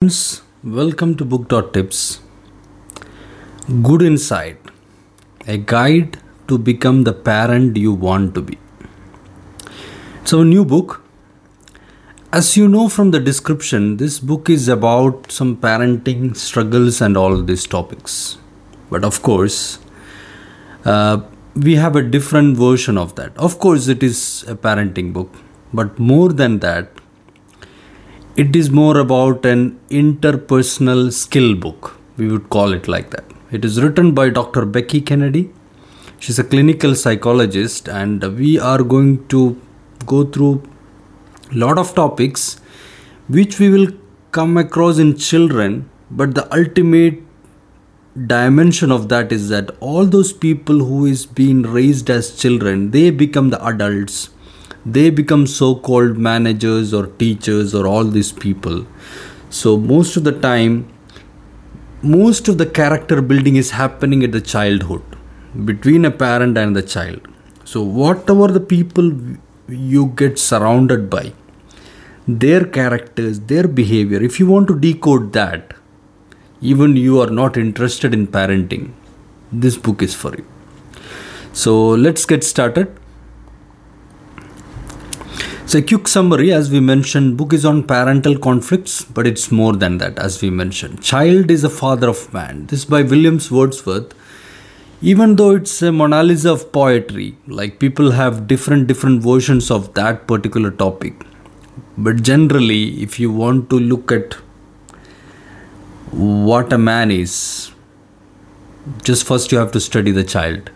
friends, welcome to Book Dot Tips. Good Inside, a guide to become the parent you want to be. So, new book. As you know from the description, this book is about some parenting struggles and all these topics. But of course, uh, we have a different version of that. Of course, it is a parenting book, but more than that, it is more about an interpersonal skill book. We would call it like that. It is written by Dr. Becky Kennedy. She's a clinical psychologist, and we are going to go through a lot of topics which we will come across in children, but the ultimate dimension of that is that all those people who is being raised as children they become the adults they become so called managers or teachers or all these people. So most of the time most of the character building is happening at the childhood between a parent and the child. So whatever the people you get surrounded by their characters their behavior if you want to decode that even you are not interested in parenting this book is for you. So let's get started so a quick summary as we mentioned book is on parental conflicts but it's more than that as we mentioned. Child is the father of man. This by williams wordsworth. Even though it's a mona of poetry like people have different different versions of that particular topic. But generally if you want to look at what a man is just first you have to study the child.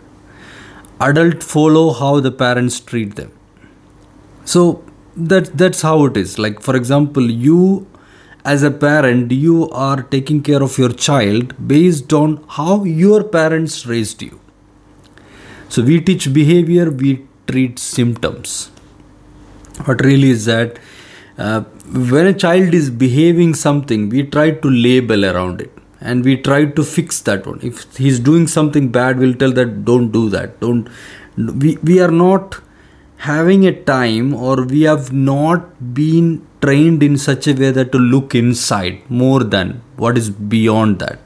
Adult follow how the parents treat them so that that's how it is. Like for example you as a parent you are taking care of your child based on how your parents raised you. So we teach behavior we treat symptoms. What really is that uh, when a child is behaving something we try to label around it and we try to fix that one. If he's doing something bad we'll tell that don't do that. Don't we, we are not having a time or we have not been trained in such a way that to look inside more than what is beyond that.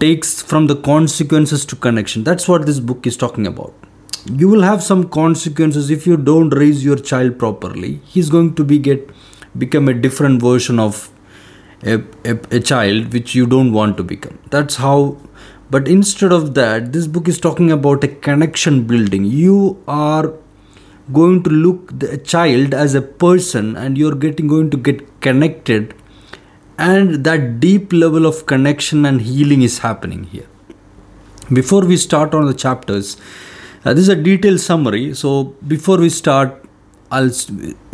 Takes from the consequences to connection. That's what this book is talking about. You will have some consequences if you don't raise your child properly. He's going to be get become a different version of a, a, a child which you don't want to become. That's how but instead of that this book is talking about a connection building. You are going to look the child as a person and you're getting going to get connected and that deep level of connection and healing is happening here before we start on the chapters uh, this is a detailed summary. So before we start, I'll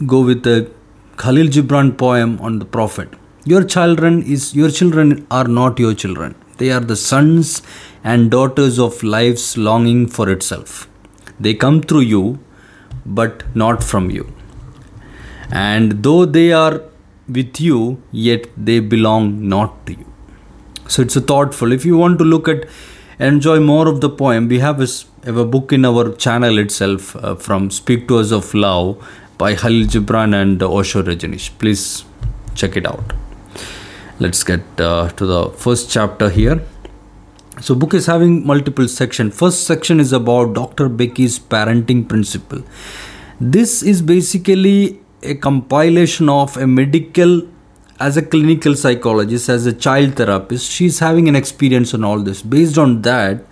go with the Khalil Gibran poem on the Prophet. Your children is your children are not your children. They are the sons and daughters of life's longing for itself. They come through you, but not from you. And though they are with you, yet they belong not to you. So it's a thoughtful. If you want to look at enjoy more of the poem, we have a, have a book in our channel itself uh, from Speak to Us of Love by Khalil Gibran and Osho Rajneesh. Please check it out. Let's get uh, to the first chapter here. So, book is having multiple section. First section is about Dr. Becky's parenting principle. This is basically a compilation of a medical as a clinical psychologist, as a child therapist, she's having an experience on all this. Based on that,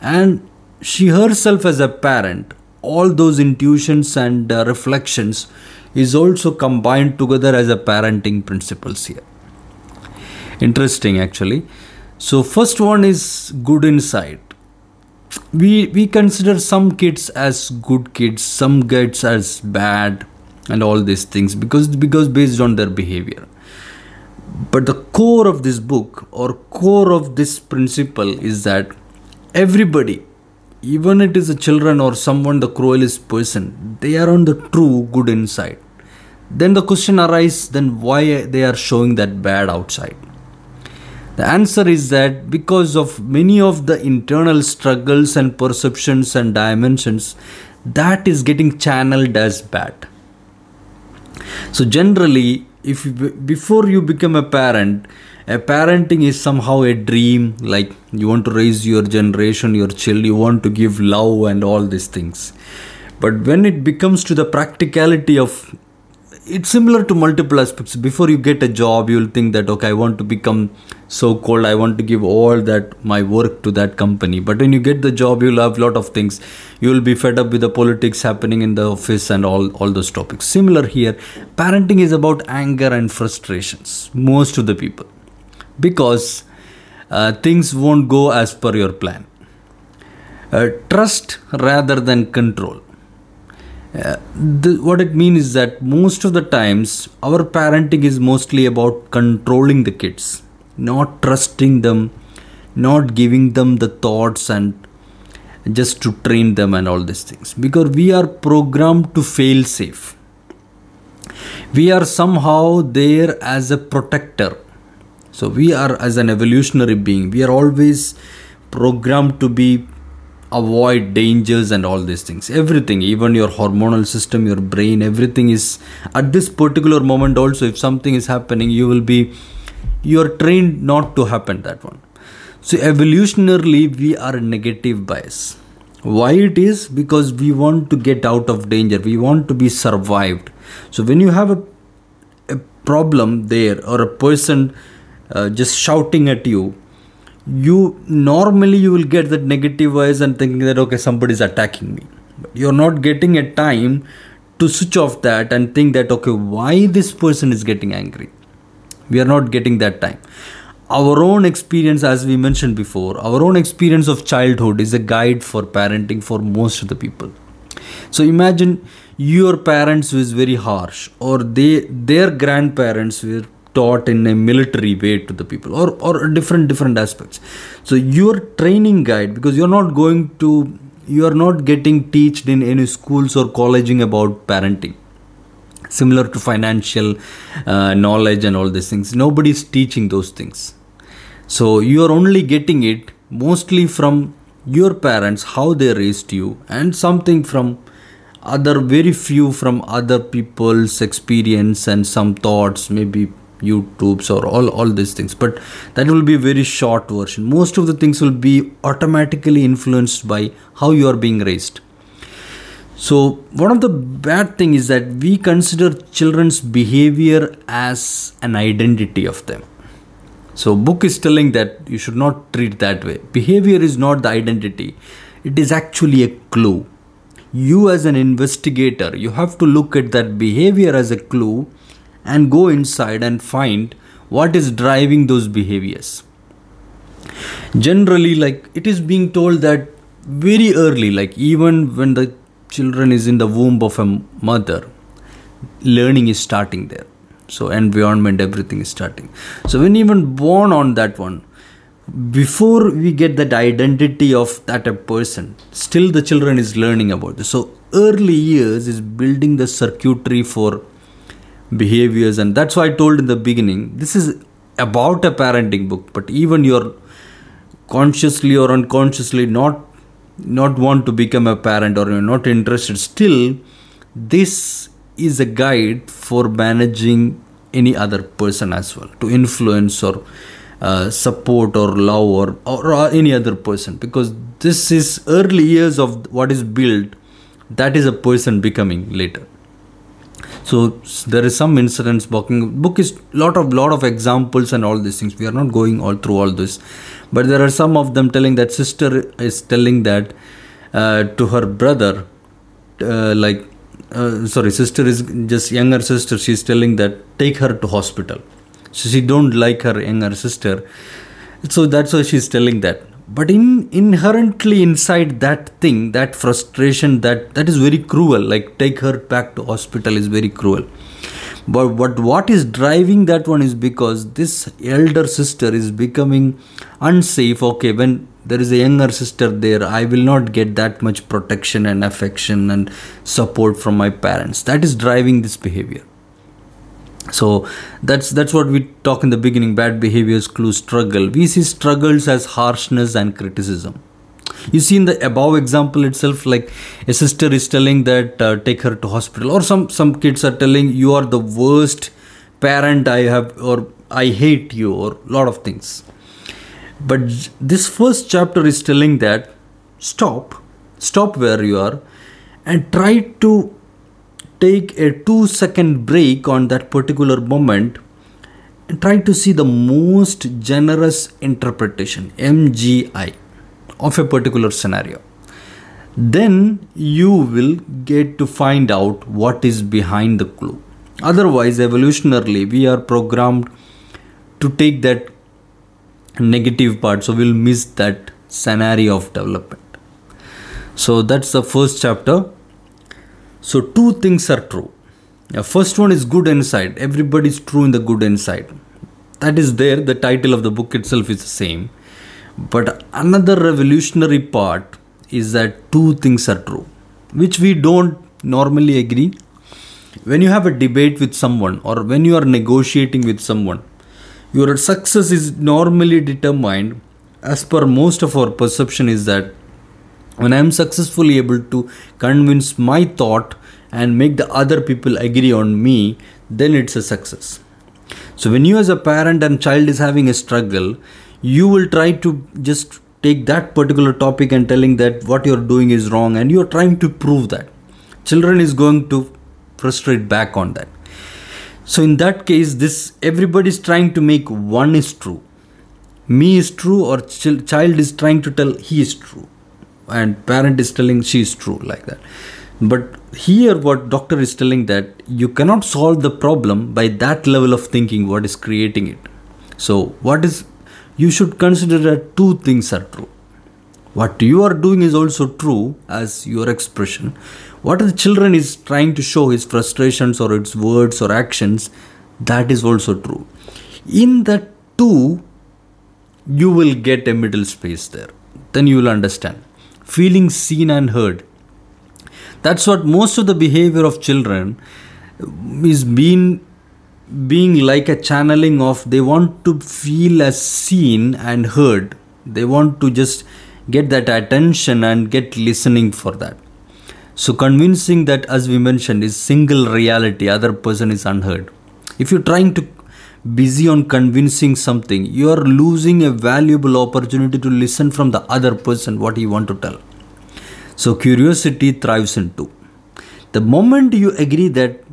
and she herself as a parent, all those intuitions and uh, reflections is also combined together as a parenting principles here. Interesting, actually. So, first one is good inside. We we consider some kids as good kids, some kids as bad, and all these things because because based on their behavior. But the core of this book or core of this principle is that everybody even it is a children or someone the cruelest person they are on the true good inside. Then the question arises then why they are showing that bad outside the answer is that because of many of the internal struggles and perceptions and dimensions that is getting channeled as bad. So generally if you, before you become a parent a parenting is somehow a dream like you want to raise your generation your child you want to give love and all these things. But when it becomes to the practicality of it's similar to multiple aspects. Before you get a job you'll think that okay i want to become so cold i want to give all that my work to that company. But when you get the job you'll have a lot of things. You'll be fed up with the politics happening in the office and all all those topics. Similar here parenting is about anger and frustrations most of the people. Because uh, things won't go as per your plan. Uh, trust rather than control. Uh, the, what it means is that most of the times our parenting is mostly about controlling the kids not trusting them not giving them the thoughts and just to train them and all these things. Because we are programmed to fail safe. We are somehow there as a protector. So we are as an evolutionary being. We are always programmed to be avoid dangers and all these things. Everything even your hormonal system your brain everything is at this particular moment also if something is happening you will be you are trained not to happen that one. So evolutionarily we are negative bias. Why it is? Because we want to get out of danger. We want to be survived. So when you have a, a problem there or a person uh, just shouting at you you normally you will get that negative voice and thinking that okay somebody is attacking me. But you're not getting a time to switch off that and think that okay why this person is getting angry we are not getting that time. Our own experience as we mentioned before our own experience of childhood is a guide for parenting for most of the people. So imagine your parents was very harsh or they their grandparents were taught in a military way to the people or, or different different aspects. So your training guide because you're not going to you are not getting taught in any schools or colleging about parenting similar to financial uh, knowledge and all these things. Nobody is teaching those things. So you are only getting it mostly from your parents how they raised you and something from other very few from other people's experience and some thoughts maybe youtubes or all all these things. But that will be a very short version. Most of the things will be automatically influenced by how you are being raised so one of the bad thing is that we consider children's behavior as an identity of them. So book is telling that you should not treat that way. Behavior is not the identity. It is actually a clue. You as an investigator you have to look at that behavior as a clue and go inside and find what is driving those behaviors. Generally like it is being told that very early like even when the children is in the womb of a mother learning is starting there. So environment everything is starting. So when even born on that one before we get that identity of that a person still the children is learning about this. So early years is building the circuitry for behaviors and that's why i told in the beginning this is about a parenting book but even you're consciously or unconsciously not not want to become a parent or you're not interested still this is a guide for managing any other person as well to influence or uh, support or love or, or, or any other person. Because this is early years of what is built that is a person becoming later. So there is some incidents booking book is lot of lot of examples and all these things. We are not going all through all this but there are some of them telling that sister is telling that uh, to her brother uh, like uh, sorry sister is just younger sister she's telling that take her to hospital. So she don't like her younger sister. So that's why she's telling that. But in inherently inside that thing that frustration that that is very cruel. Like take her back to hospital is very cruel but what what is driving that one is because this elder sister is becoming unsafe. Okay when there is a younger sister there i will not get that much protection and affection and support from my parents. That is driving this behavior. So that's that's what we talk in the beginning. Bad behaviors clue struggle. We see struggles as harshness and criticism you see in the above example itself like a sister is telling that uh, take her to hospital or some some kids are telling you are the worst parent I have, or I hate you, or a lot of things. But this first chapter is telling that stop, stop where you are, and try to take a two second break on that particular moment and try to see the most generous interpretation, MGI, of a particular scenario. Then you will get to find out what is behind the clue. Otherwise, evolutionarily, we are programmed to take that negative part, so we'll miss that scenario of development. So, that's the first chapter. So, two things are true. The first one is good inside. Everybody is true in the good inside. That is there. The title of the book itself is the same. But another revolutionary part is that two things are true, which we don't normally agree. When you have a debate with someone or when you are negotiating with someone your success is normally determined as per most of our perception is that when i am successfully able to convince my thought and make the other people agree on me then it's a success. So when you as a parent and child is having a struggle you will try to just take that particular topic and telling that what you're doing is wrong and you're trying to prove that. Children is going to frustrate back on that. So in that case this everybody is trying to make one is true. Me is true or ch- child is trying to tell he is true and parent is telling she is true like that. But here what doctor is telling that you cannot solve the problem by that level of thinking what is creating it. So what is you should consider that two things are true. What you are doing is also true as your expression. What the children is trying to show his frustrations or its words or actions that is also true. In that two you will get a middle space there. Then you will understand. Feeling seen and heard. That's what most of the behavior of children is being being like a channeling of they want to feel as seen and heard they want to just get that attention and get listening for that so convincing that, as we mentioned, is single reality, other person is unheard. If you're trying to busy on convincing something, you are losing a valuable opportunity to listen from the other person what he want to tell. So curiosity thrives in two. The moment you agree that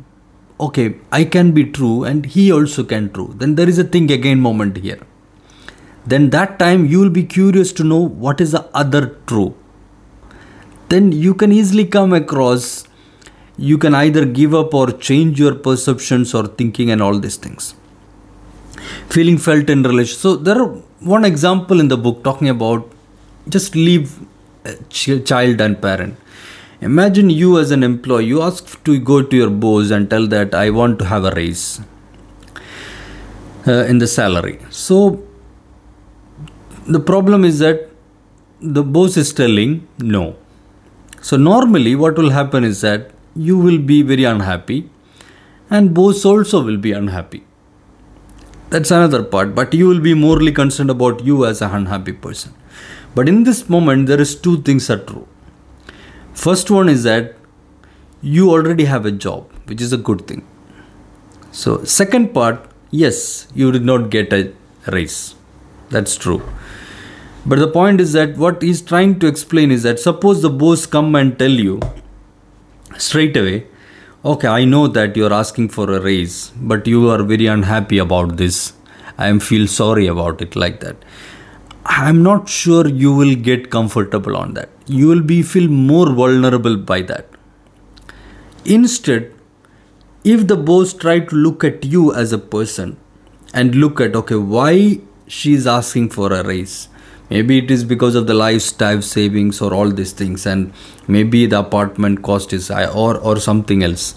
okay, I can be true and he also can true, then there is a think again moment here. Then that time you will be curious to know what is the other true. Then you can easily come across you can either give up or change your perceptions or thinking and all these things. Feeling felt in relation so there are one example in the book talking about just leave child and parent imagine you as an employee you ask to go to your boss and tell that i want to have a raise uh, in the salary so the problem is that the boss is telling no so, normally, what will happen is that you will be very unhappy, and boss also will be unhappy. That's another part, but you will be morely concerned about you as a unhappy person. But in this moment, there is two things are true. First one is that you already have a job, which is a good thing. So, second part, yes, you did not get a raise. That's true. But the point is that what he's trying to explain is that suppose the boss come and tell you straight away, okay, I know that you're asking for a raise, but you are very unhappy about this. I feel sorry about it like that. I'm not sure you will get comfortable on that. You will be feel more vulnerable by that. Instead, if the boss try to look at you as a person and look at okay why she is asking for a raise maybe it is because of the lifestyle savings or all these things and maybe the apartment cost is high or or something else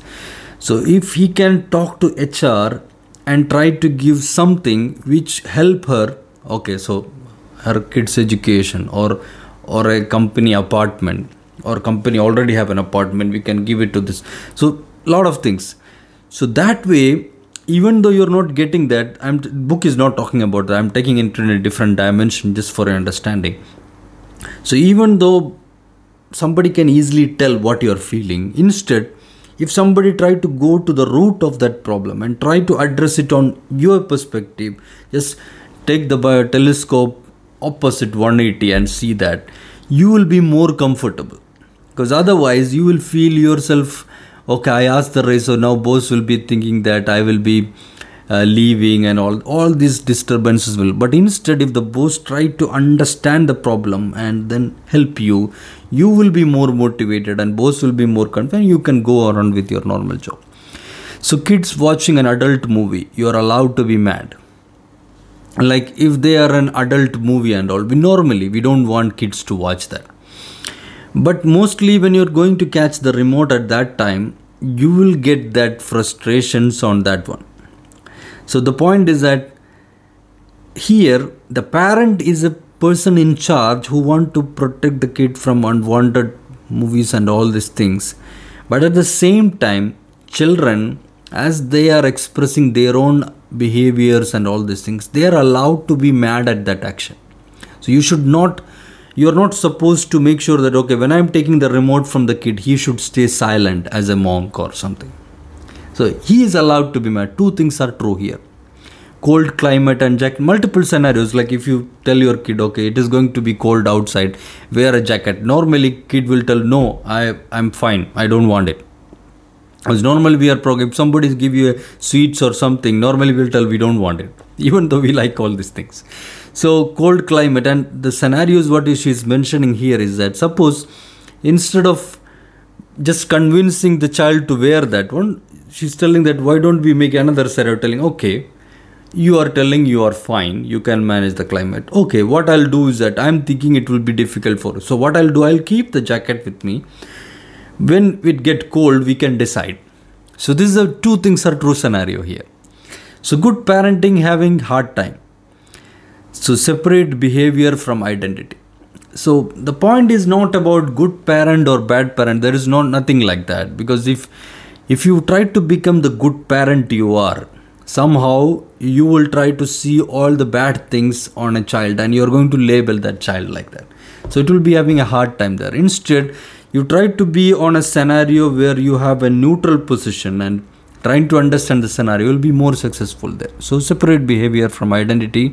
so if he can talk to hr and try to give something which help her okay so her kids education or or a company apartment or company already have an apartment we can give it to this. So lot of things. So that way even though you're not getting that i'm book is not talking about that. I'm taking it in a different dimension just for understanding. So even though somebody can easily tell what you're feeling instead if somebody try to go to the root of that problem and try to address it on your perspective just take the telescope opposite 180 and see that you will be more comfortable. Because otherwise you will feel yourself okay i asked the race so now boss will be thinking that i will be uh, leaving and all all these disturbances will. But instead if the boss try to understand the problem and then help you you will be more motivated and boss will be more confident you can go around with your normal job. So kids watching an adult movie you are allowed to be mad like if they are an adult movie and all we normally we don't want kids to watch that but mostly when you're going to catch the remote at that time you will get that frustrations on that one so the point is that here the parent is a person in charge who want to protect the kid from unwanted movies and all these things. But at the same time, children, as they are expressing their own behaviors and all these things, they are allowed to be mad at that action. So you should not you are not supposed to make sure that okay when i'm taking the remote from the kid he should stay silent as a monk or something so he is allowed to be mad. Two things are true here. Cold climate and jacket. Multiple scenarios. Like if you tell your kid, okay, it is going to be cold outside, wear a jacket. Normally, kid will tell, no, I I'm fine. I don't want it. Because normally we are programmed. If somebody give you a sweets or something, normally we'll tell we don't want it, even though we like all these things. So cold climate and the scenarios what she's mentioning here is that suppose instead of just convincing the child to wear that one she's telling that why don't we make another scenario telling okay you are telling you are fine you can manage the climate okay what i'll do is that i'm thinking it will be difficult for you so what i'll do i'll keep the jacket with me when it get cold we can decide. So this is a two things are true scenario here. So good parenting having hard time. So separate behavior from identity. So the point is not about good parent or bad parent. There is no nothing like that. Because if if you try to become the good parent you are somehow you will try to see all the bad things on a child and you're going to label that child like that. So it will be having a hard time there. Instead you try to be on a scenario where you have a neutral position and trying to understand the scenario will be more successful there so separate behavior from identity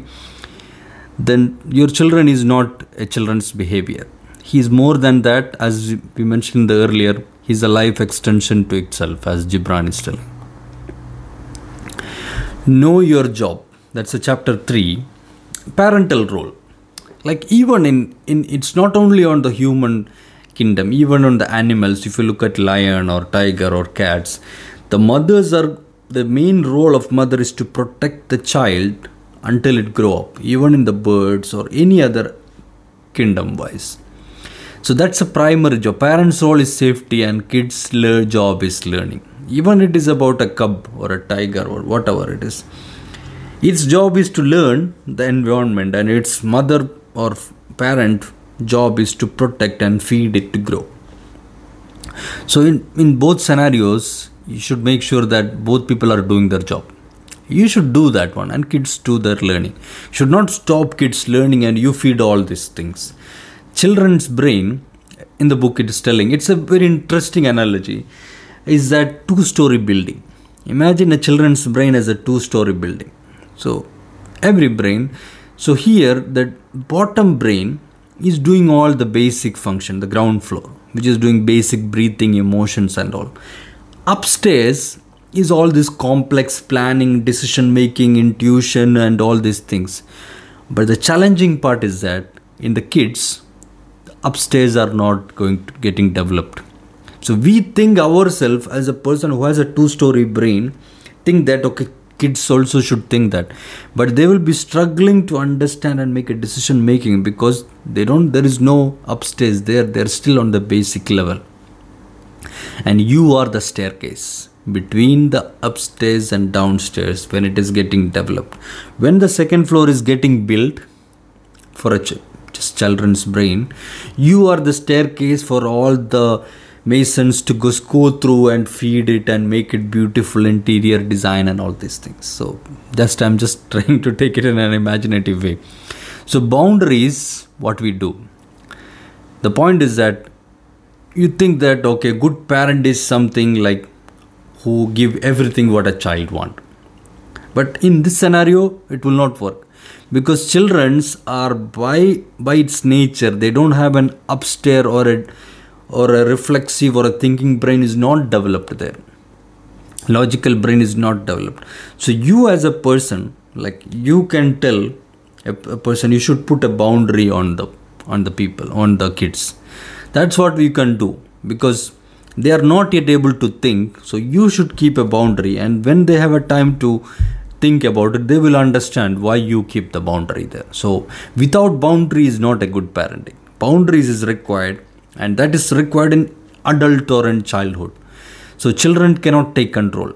then your children is not a children's behavior he is more than that as we mentioned earlier He's a life extension to itself, as Gibran is telling. Know your job. That's a chapter 3. Parental role. Like even in, in it's not only on the human kingdom, even on the animals, if you look at lion or tiger or cats, the mothers are the main role of mother is to protect the child until it grow up, even in the birds or any other kingdom wise so that's a primary job. Parents' role is safety, and kids' job is learning. Even it is about a cub or a tiger or whatever it is. Its job is to learn the environment, and its mother or parent job is to protect and feed it to grow. So in, in both scenarios, you should make sure that both people are doing their job. You should do that one, and kids do their learning. Should not stop kids learning and you feed all these things children's brain in the book it is telling it's a very interesting analogy is that two story building imagine a children's brain as a two story building so every brain so here the bottom brain is doing all the basic function the ground floor which is doing basic breathing emotions and all. Upstairs is all this complex planning decision making intuition and all these things. But the challenging part is that in the kids upstairs are not going to getting developed. So we think ourselves as a person who has a two story brain think that okay kids also should think that. But they will be struggling to understand and make a decision making because they don't there is no upstairs there they're still on the basic level. And you are the staircase between the upstairs and downstairs when it is getting developed. When the second floor is getting built for a just children's brain you are the staircase for all the masons to go, go through and feed it and make it beautiful interior design and all these things. So just i'm just trying to take it in an imaginative way. So boundaries what we do. The point is that you think that okay good parent is something like who give everything what a child want. But in this scenario it will not work. Because children's are by by its nature they don't have an upstairs or a or a reflexive or a thinking brain is not developed there. Logical brain is not developed. So you as a person like you can tell a, a person you should put a boundary on the on the people on the kids. That's what we can do because they are not yet able to think. So you should keep a boundary and when they have a time to think about it they will understand why you keep the boundary there. So without boundary is not a good parenting. Boundaries is required and that is required in adult or in childhood. So children cannot take control.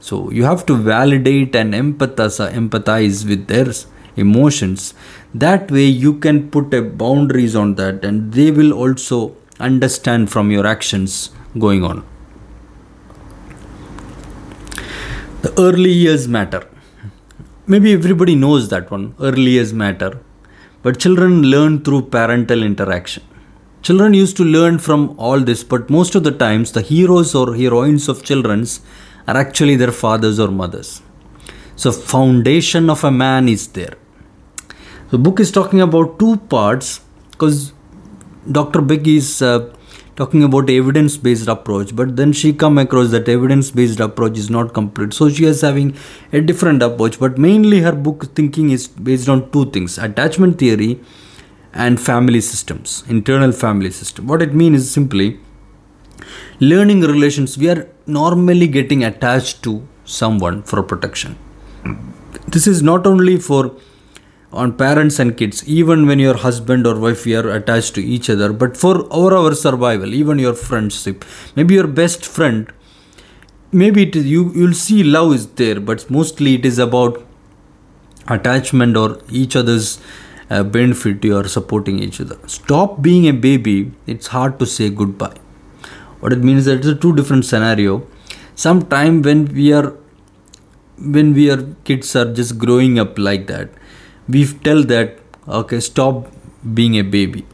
So you have to validate and empathize, empathize with their emotions. That way you can put a boundaries on that and they will also understand from your actions going on. The early years matter. Maybe everybody knows that one. Early years matter. But children learn through parental interaction children used to learn from all this but most of the times the heroes or heroines of children's are actually their fathers or mothers so foundation of a man is there the book is talking about two parts because Dr. Becky is uh, talking about evidence based approach, but then she come across that evidence based approach is not complete. So she is having a different approach, but mainly her book thinking is based on two things: attachment theory and family systems, internal family system. What it means is simply learning relations. We are normally getting attached to someone for protection. This is not only for on parents and kids even when your husband or wife we are attached to each other but for our, our survival even your friendship maybe your best friend maybe it is you you'll see love is there but mostly it is about attachment or each other's uh, benefit you are supporting each other. Stop being a baby. It's hard to say goodbye. What it means that it's a two different scenario. Sometime when we are when we are kids are just growing up like that we tell that okay stop being a baby.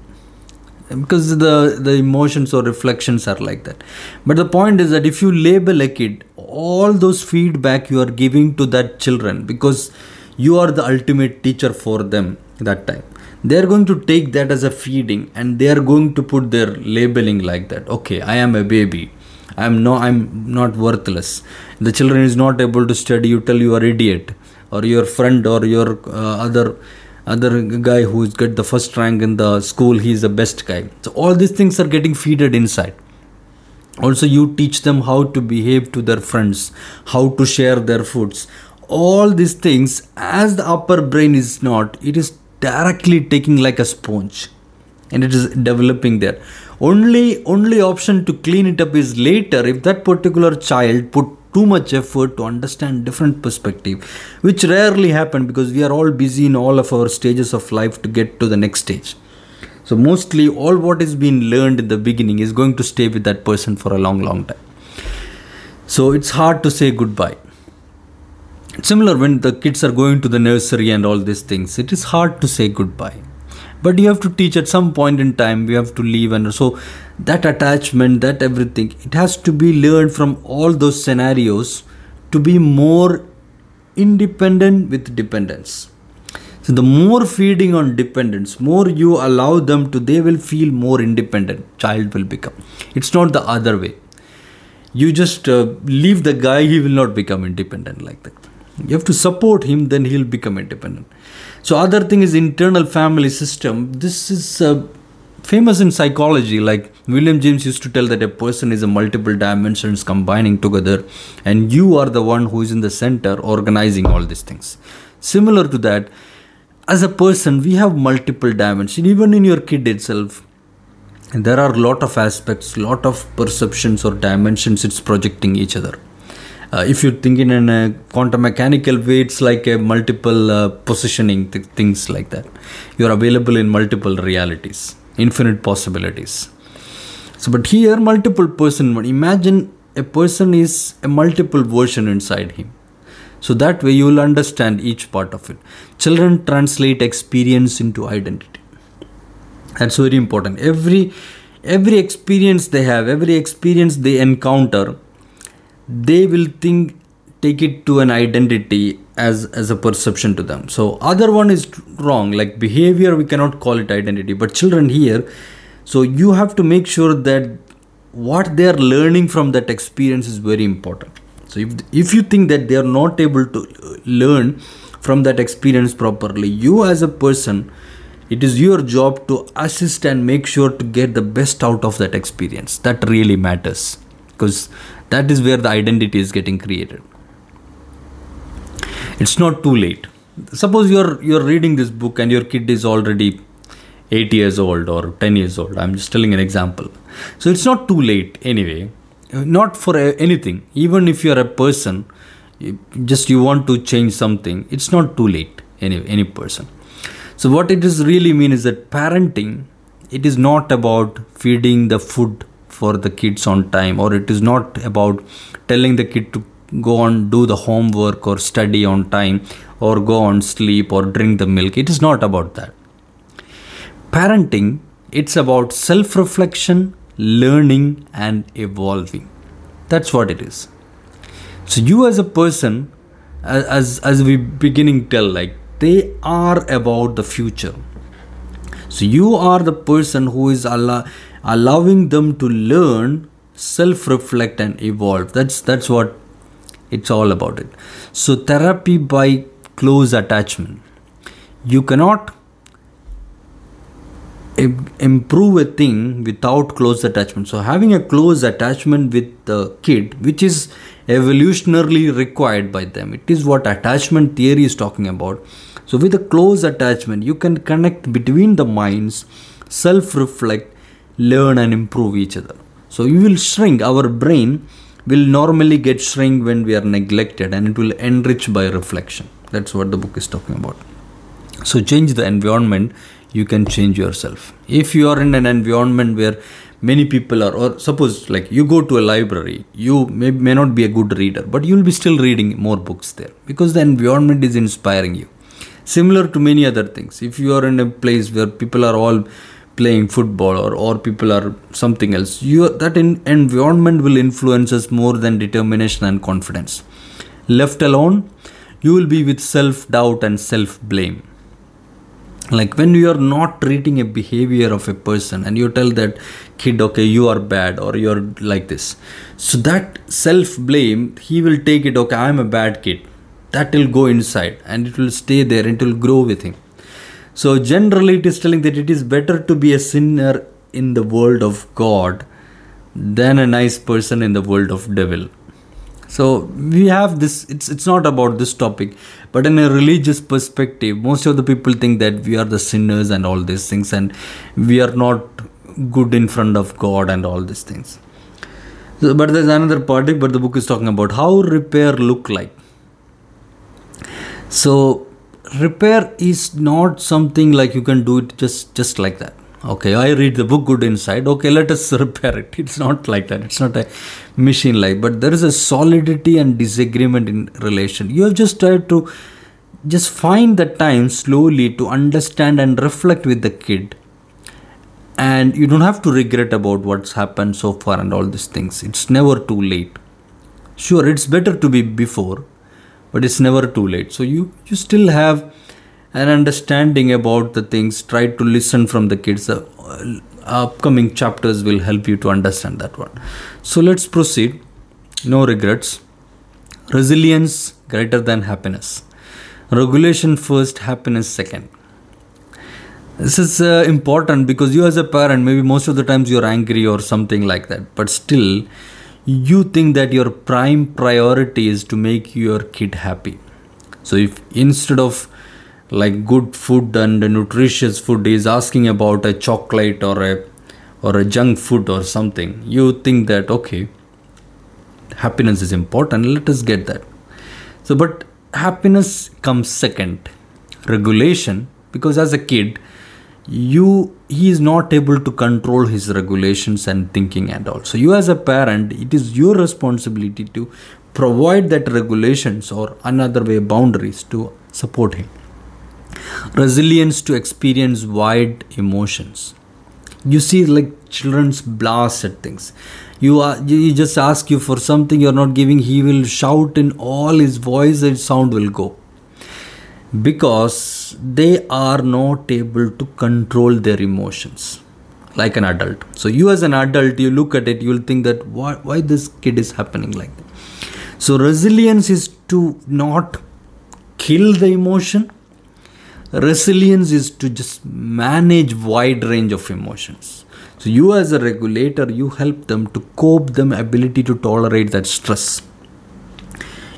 Because the the emotions or reflections are like that. But the point is that if you label a kid all those feedback you are giving to that children because you are the ultimate teacher for them that time they are going to take that as a feeding and they are going to put their labeling like that. Okay i am a baby. I'm no i'm not worthless. The children is not able to study. You tell you are idiot or your friend or your uh, other other guy who's got the first rank in the school he's the best guy. So all these things are getting feeded inside. Also you teach them how to behave to their friends how to share their foods. All these things as the upper brain is not it is directly taking like a sponge and it is developing there. Only only option to clean it up is later if that particular child put too much effort to understand different perspective which rarely happen because we are all busy in all of our stages of life to get to the next stage. So mostly all what is being learned in the beginning is going to stay with that person for a long long time. So it's hard to say goodbye similar when the kids are going to the nursery and all these things it is hard to say goodbye. But you have to teach at some point in time we have to leave and so that attachment that everything it has to be learned from all those scenarios to be more independent with dependence. So the more feeding on dependence more you allow them to they will feel more independent child will become. It's not the other way. You just uh, leave the guy he will not become independent like that you have to support him then he'll become independent. So other thing is internal family system. This is uh, famous in psychology like william james used to tell that a person is a multiple dimensions combining together and you are the one who is in the center organizing all these things. Similar to that as a person we have multiple dimensions. Even in your kid itself there are lot of aspects lot of perceptions or dimensions it's projecting each other if you think in a quantum mechanical way it's like a multiple uh, positioning th- things like that you are available in multiple realities infinite possibilities. So, but here, multiple person, imagine a person is a multiple version inside him. So that way you will understand each part of it. Children translate experience into identity. That's very important. Every every experience they have, every experience they encounter, they will think take it to an identity as as a perception to them. So other one is wrong like behavior we cannot call it identity. But children here so you have to make sure that what they are learning from that experience is very important. So if, if you think that they are not able to uh, learn from that experience properly you as a person it is your job to assist and make sure to get the best out of that experience. That really matters. Because that is where the identity is getting created. It's not too late. Suppose you're you're reading this book and your kid is already 8 years old or 10 years old. I'm just telling an example. So it's not too late anyway. Not for anything. Even if you're a person just you want to change something it's not too late any any person. So what it is really mean is that parenting it is not about feeding the food for the kids on time or it is not about telling the kid to go on do the homework or study on time or go on sleep or drink the milk. It is not about that. Parenting it's about self reflection learning and evolving. That's what it is. So you as a person as as we beginning tell like they are about the future. So you are the person who is allow, allowing them to learn self reflect and evolve. That's that's what it's all about it. So therapy by close attachment. You cannot improve a thing without close attachment. So having a close attachment with the kid which is evolutionarily required by them it is what attachment theory is talking about. So with a close attachment you can connect between the minds self reflect learn and improve each other. So you will shrink. Our brain will normally get shrink when we are neglected and it will enrich by reflection. That's what the book is talking about. So change the environment you can change yourself. If you are in an environment where many people are or suppose like you go to a library you may, may not be a good reader but you'll be still reading more books there because the environment is inspiring you. Similar to many other things. If you are in a place where people are all playing football or, or people are something else. You that in, environment will influence us more than determination and confidence. Left alone you will be with self doubt and self blame like when you are not treating a behavior of a person and you tell that kid okay you are bad or you're like this. So that self blame he will take it okay i'm a bad kid. That will go inside and it will stay there it will grow with him so generally, it is telling that it is better to be a sinner in the world of God than a nice person in the world of devil. So we have this. It's it's not about this topic, but in a religious perspective, most of the people think that we are the sinners and all these things, and we are not good in front of God and all these things. So, but there's another part. But the book is talking about how repair look like. So repair is not something like you can do it just just like that. Okay i read the book good inside. Okay let us repair it. It's not like that. It's not a machine like but there is a solidity and disagreement in relation. You have just tried to just find the time slowly to understand and reflect with the kid. And you don't have to regret about what's happened so far and all these things. It's never too late. Sure it's better to be before but it's never too late. So you you still have an understanding about the things. Try to listen from the kids. Uh, upcoming chapters will help you to understand that one. So let's proceed. No regrets. Resilience greater than happiness. Regulation first happiness second. This is uh, important because you as a parent maybe most of the times you're angry or something like that but still you think that your prime priority is to make your kid happy. So if instead of like good food and nutritious food is asking about a chocolate or a or a junk food or something you think that okay happiness is important let us get that. So but happiness comes second. Regulation because as a kid you he is not able to control his regulations and thinking and all. So you as a parent it is your responsibility to provide that regulations or another way boundaries to support him. Resilience to experience wide emotions. You see like children's blast at things. You are you just ask you for something you're not giving he will shout in all his voice and sound will go because they are not able to control their emotions like an adult. So you as an adult you look at it you'll think that why, why this kid is happening like that? So resilience is to not kill the emotion. Resilience is to just manage wide range of emotions. So you as a regulator you help them to cope them ability to tolerate that stress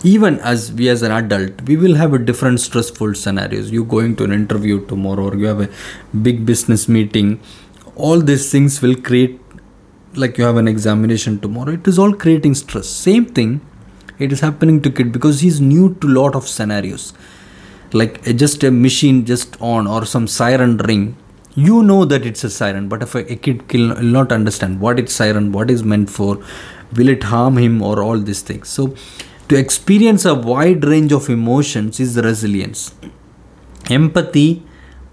even as we as an adult we will have a different stressful scenarios. You going to an interview tomorrow or you have a big business meeting all these things will create like you have an examination tomorrow it is all creating stress. Same thing it is happening to kid because he's new to lot of scenarios. Like just a machine just on or some siren ring. You know that it's a siren but if a, kid will not understand what it's siren what is meant for will it harm him or all these things. So to experience a wide range of emotions is resilience. Empathy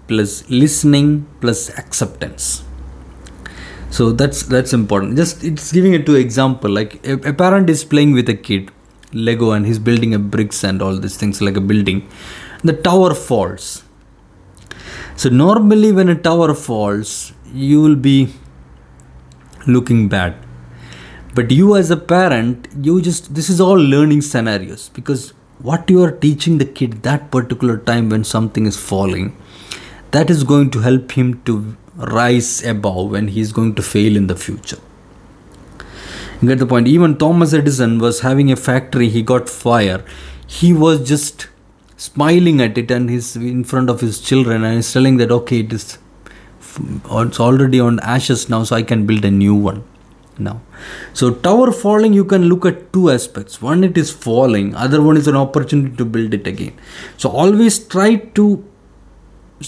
plus listening plus acceptance. So that's that's important. Just it's giving it to example like a, a, parent is playing with a kid lego and he's building a bricks and all these things like a building. The tower falls. So normally when a tower falls you will be looking bad but you as a parent you just this is all learning scenarios. Because what you are teaching the kid that particular time when something is falling that is going to help him to rise above when he is going to fail in the future. You get the point? Even thomas edison was having a factory he got fire. He was just smiling at it and he's in front of his children and he's telling that okay it is it's already on ashes now so i can build a new one now. So tower falling you can look at two aspects. One it is falling. Other one is an opportunity to build it again. So always try to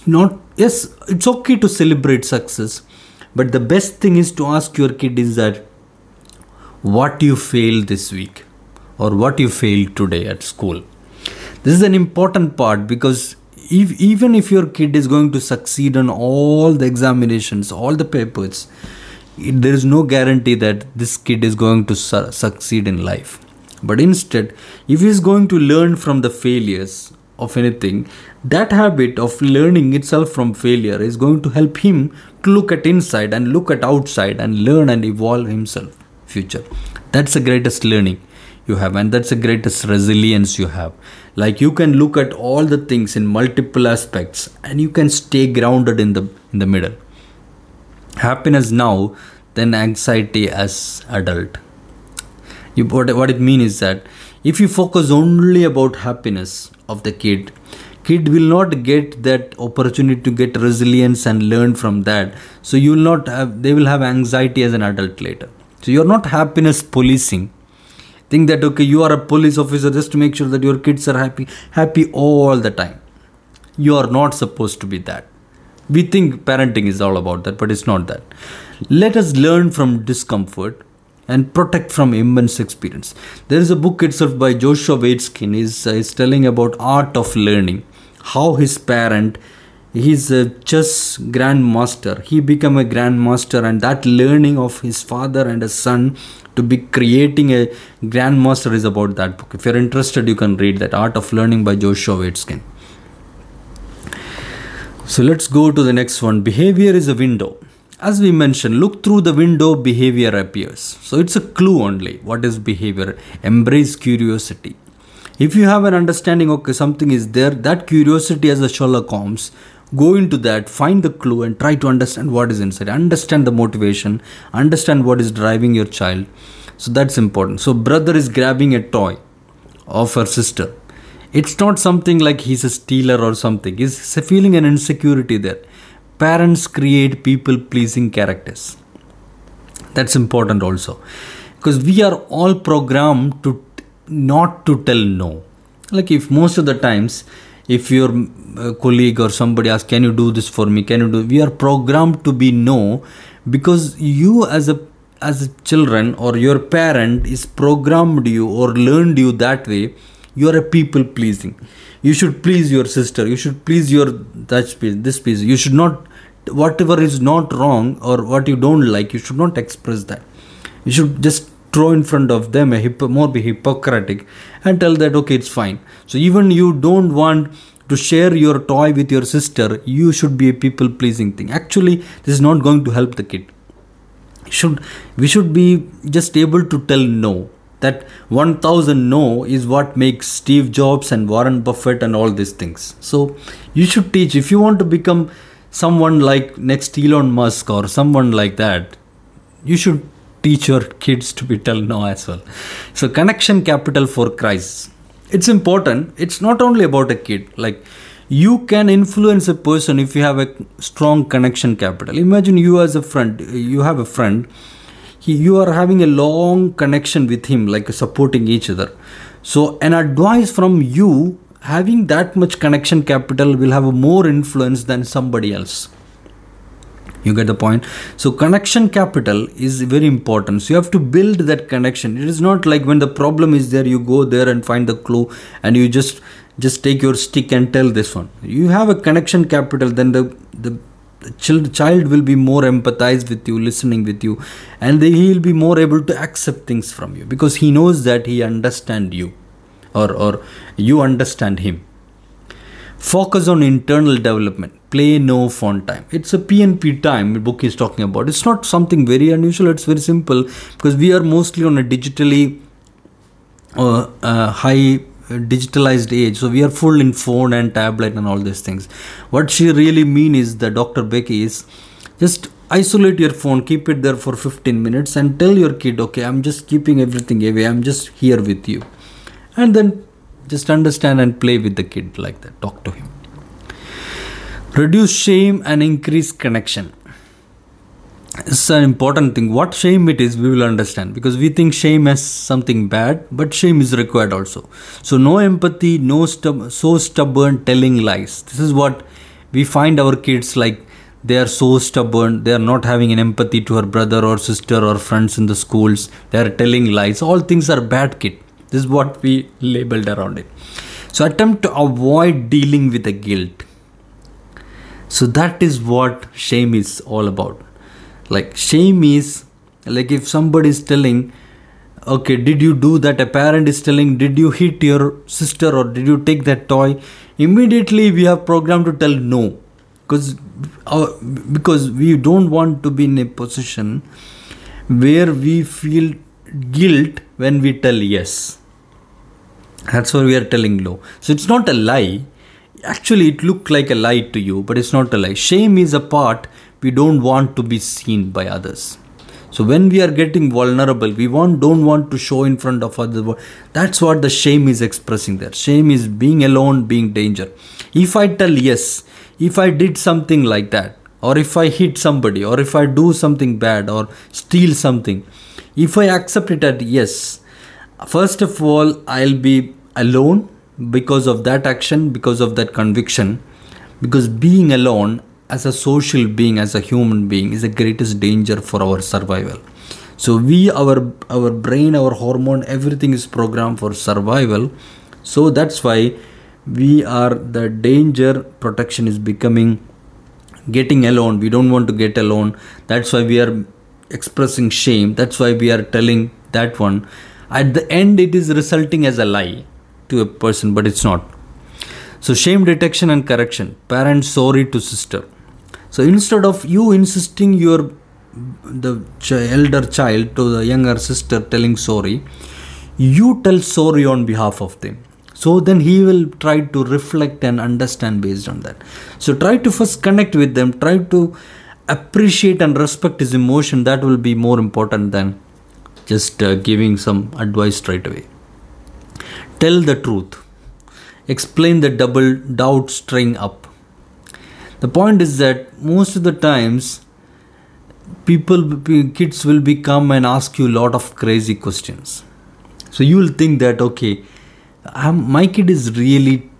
not yes it's okay to celebrate success but the best thing is to ask your kid is that what you failed this week or what you failed today at school? This is an important part because if, even if your kid is going to succeed on all the examinations all the papers there is no guarantee that this kid is going to su- succeed in life. But instead if he is going to learn from the failures of anything that habit of learning itself from failure is going to help him to look at inside and look at outside and learn and evolve himself future. That's the greatest learning you have and that's the greatest resilience you have. Like you can look at all the things in multiple aspects and you can stay grounded in the in the middle happiness now than anxiety as adult. You, what, what it means is that if you focus only about happiness of the kid kid will not get that opportunity to get resilience and learn from that. So you will not have they will have anxiety as an adult later. So you're not happiness policing. Think that okay you are a police officer just to make sure that your kids are happy happy all the time. You are not supposed to be that we think parenting is all about that, but it's not that. Let us learn from discomfort and protect from immense experience. There is a book itself by Joshua Waitzkin. He's, uh, he's telling about art of learning, how his parent, he's a chess grandmaster. He became a grandmaster, and that learning of his father and a son to be creating a grandmaster is about that book. If you're interested, you can read that Art of Learning by Joshua Waitzkin. So let's go to the next one. Behavior is a window. As we mentioned, look through the window, behavior appears. So it's a clue only. What is behavior? Embrace curiosity. If you have an understanding, okay, something is there, that curiosity as a Sherlock Holmes, go into that, find the clue, and try to understand what is inside. Understand the motivation, understand what is driving your child. So that's important. So, brother is grabbing a toy of her sister it's not something like he's a stealer or something. He's feeling an insecurity there. Parents create people pleasing characters. That's important also. Because we are all programmed to not to tell no. Like if most of the times, if your uh, colleague or somebody asks, Can you do this for me? Can you do we are programmed to be no because you as a as a children or your parent is programmed you or learned you that way you are a people pleasing. You should please your sister. You should please your that piece this piece you should not whatever is not wrong or what you don't like you should not express that. You should just throw in front of them a hip- more be hypocritic and tell that okay it's fine. So even you don't want to share your toy with your sister you should be a people pleasing thing. Actually this is not going to help the kid. Should we should be just able to tell no that 1000 no is what makes steve jobs and warren buffett and all these things. So you should teach. If you want to become someone like next elon musk or someone like that you should teach your kids to be tell no as well. So connection capital for christ. It's important. It's not only about a kid. Like you can influence a person if you have a strong connection capital. Imagine you as a friend you have a friend you are having a long connection with him like supporting each other. So an advice from you having that much connection capital will have more influence than somebody else. You get the point? So connection capital is very important. So you have to build that connection. It is not like when the problem is there you go there and find the clue and you just just take your stick and tell this one. You have a connection capital then the the child, child will be more empathized with you listening with you and he will be more able to accept things from you because he knows that he understand you or or you understand him. Focus on internal development. Play no phone time. It's a pnp time book is talking about. It's not something very unusual. It's very simple because we are mostly on a digitally uh, uh, high digitalized age. So we are full in phone and tablet and all these things. What she really mean is that dr becky is just isolate your phone keep it there for 15 minutes and tell your kid okay i'm just keeping everything away. I'm just here with you and then just understand and play with the kid like that. Talk to him. Reduce shame and increase connection it's an important thing. What shame it is we will understand. Because we think shame as something bad but shame is required also. So no empathy no stub- so stubborn telling lies. This is what we find our kids like they are so stubborn they are not having an empathy to her brother or sister or friends in the schools. They are telling lies. All things are bad kid. This is what we labeled around it. So attempt to avoid dealing with the guilt. So that is what shame is all about like shame is like if somebody is telling okay did you do that? A parent is telling did you hit your sister or did you take that toy? Immediately we have programmed to tell no. Because our, uh, because we don't want to be in a position where we feel guilt when we tell yes. That's why we are telling no. So it's not a lie. Actually it looked like a lie to you but it's not a lie. Shame is a part we don't want to be seen by others. So when we are getting vulnerable we want don't want to show in front of others that's what the shame is expressing there. Shame is being alone being danger. If i tell yes if i did something like that or if i hit somebody or if i do something bad or steal something if i accept it at yes first of all i'll be alone because of that action because of that conviction because being alone as a social being as a human being is the greatest danger for our survival. So we our our brain our hormone everything is programmed for survival. So that's why we are the danger protection is becoming getting alone. We don't want to get alone. That's why we are expressing shame. That's why we are telling that one. At the end it is resulting as a lie to a person but it's not. So shame detection and correction. Parent sorry to sister so instead of you insisting your the elder child to the younger sister telling sorry, you tell sorry on behalf of them. So then he will try to reflect and understand based on that. So try to first connect with them, try to appreciate and respect his emotion. That will be more important than just uh, giving some advice straight away. Tell the truth. Explain the double doubt string up the point is that most of the times people kids will become and ask you a lot of crazy questions. So you will think that okay I'm, my kid is really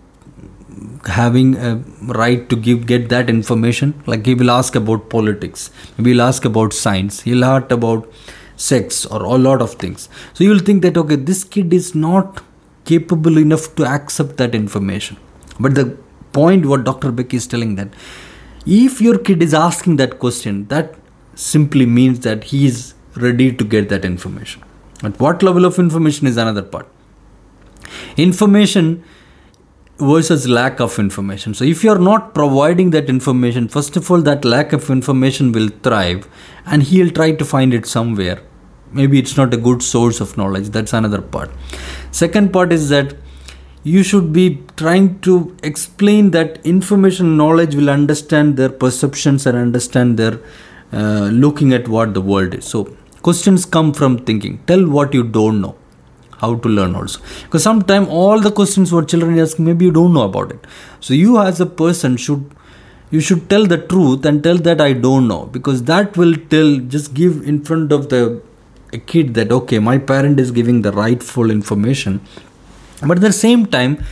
having a right to give get that information. Like he will ask about politics he'll ask about science he'll ask about sex or a lot of things. So you will think that okay this kid is not capable enough to accept that information. But the point what Dr. Beck is telling that if your kid is asking that question that simply means that he is ready to get that information. At what level of information is another part. Information versus lack of information. So if you are not providing that information first of all that lack of information will thrive and he'll try to find it somewhere. Maybe it's not a good source of knowledge. That's another part. Second part is that you should be trying to explain that information knowledge will understand their perceptions and understand their uh, looking at what the world is. So questions come from thinking. Tell what you don't know. How to learn also. Because sometimes all the questions what children ask maybe you don't know about it. So you as a person should you should tell the truth and tell that i don't know. Because that will tell just give in front of the a kid that okay my parent is giving the rightful information but at the same time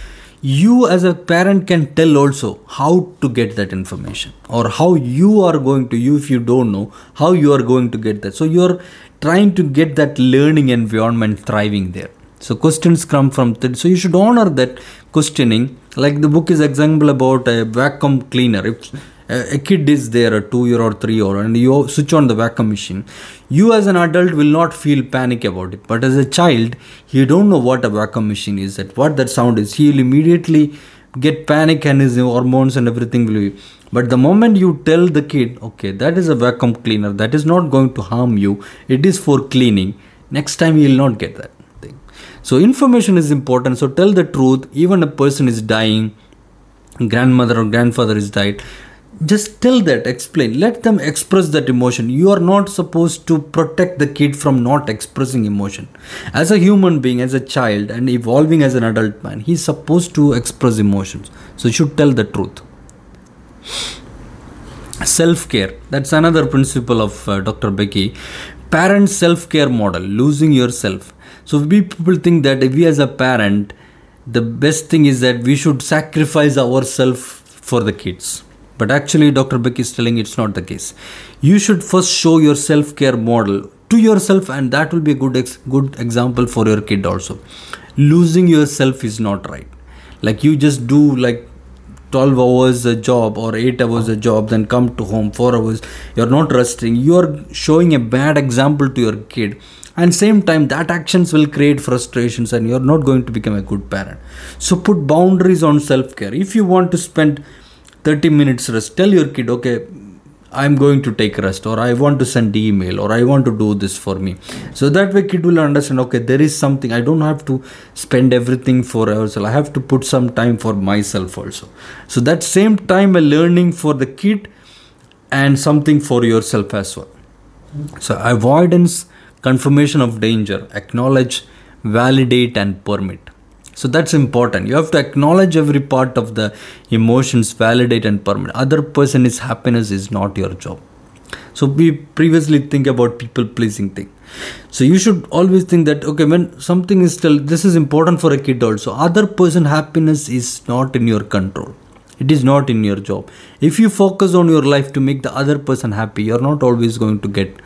you as a parent can tell also how to get that information or how you are going to you if you don't know how you are going to get that so you're trying to get that learning environment thriving there so questions come from that. So you should honor that questioning. Like the book is example about a vacuum cleaner. If a kid is there, a two year or three year, and you switch on the vacuum machine, you as an adult will not feel panic about it. But as a child, he don't know what a vacuum machine is, that what that sound is. He'll immediately get panic and his hormones and everything will be. But the moment you tell the kid, okay, that is a vacuum cleaner, that is not going to harm you, it is for cleaning. Next time he will not get that thing. so information is important. So tell the truth. Even a person is dying, grandmother or grandfather is died. Just tell that, explain. Let them express that emotion. You are not supposed to protect the kid from not expressing emotion. As a human being, as a child, and evolving as an adult man, he's supposed to express emotions. So you should tell the truth self care that's another principle of uh, dr becky parent self care model losing yourself so we people think that if we as a parent, the best thing is that we should sacrifice ourselves for the kids. But actually, Dr. Beck is telling it's not the case. You should first show your self care model to yourself, and that will be a good ex- good example for your kid also. Losing yourself is not right. Like you just do like 12 hours a job or 8 hours a job then come to home 4 hours you're not resting you're showing a bad example to your kid and same time that actions will create frustrations and you're not going to become a good parent so put boundaries on self care if you want to spend 30 minutes rest. Tell your kid okay i'm going to take rest or i want to send email or i want to do this for me. So that way kid will understand okay there is something. I don't have to spend everything for ourselves. I have to put some time for myself also. So that same time a learning for the kid and something for yourself as well. So avoidance confirmation of danger, acknowledge, validate, and permit. So that's important. You have to acknowledge every part of the emotions, validate and permit. Other person's happiness is not your job. So we previously think about people pleasing thing. So you should always think that okay, when something is still this is important for a kid also. Other person happiness is not in your control. It is not in your job. If you focus on your life to make the other person happy, you're not always going to get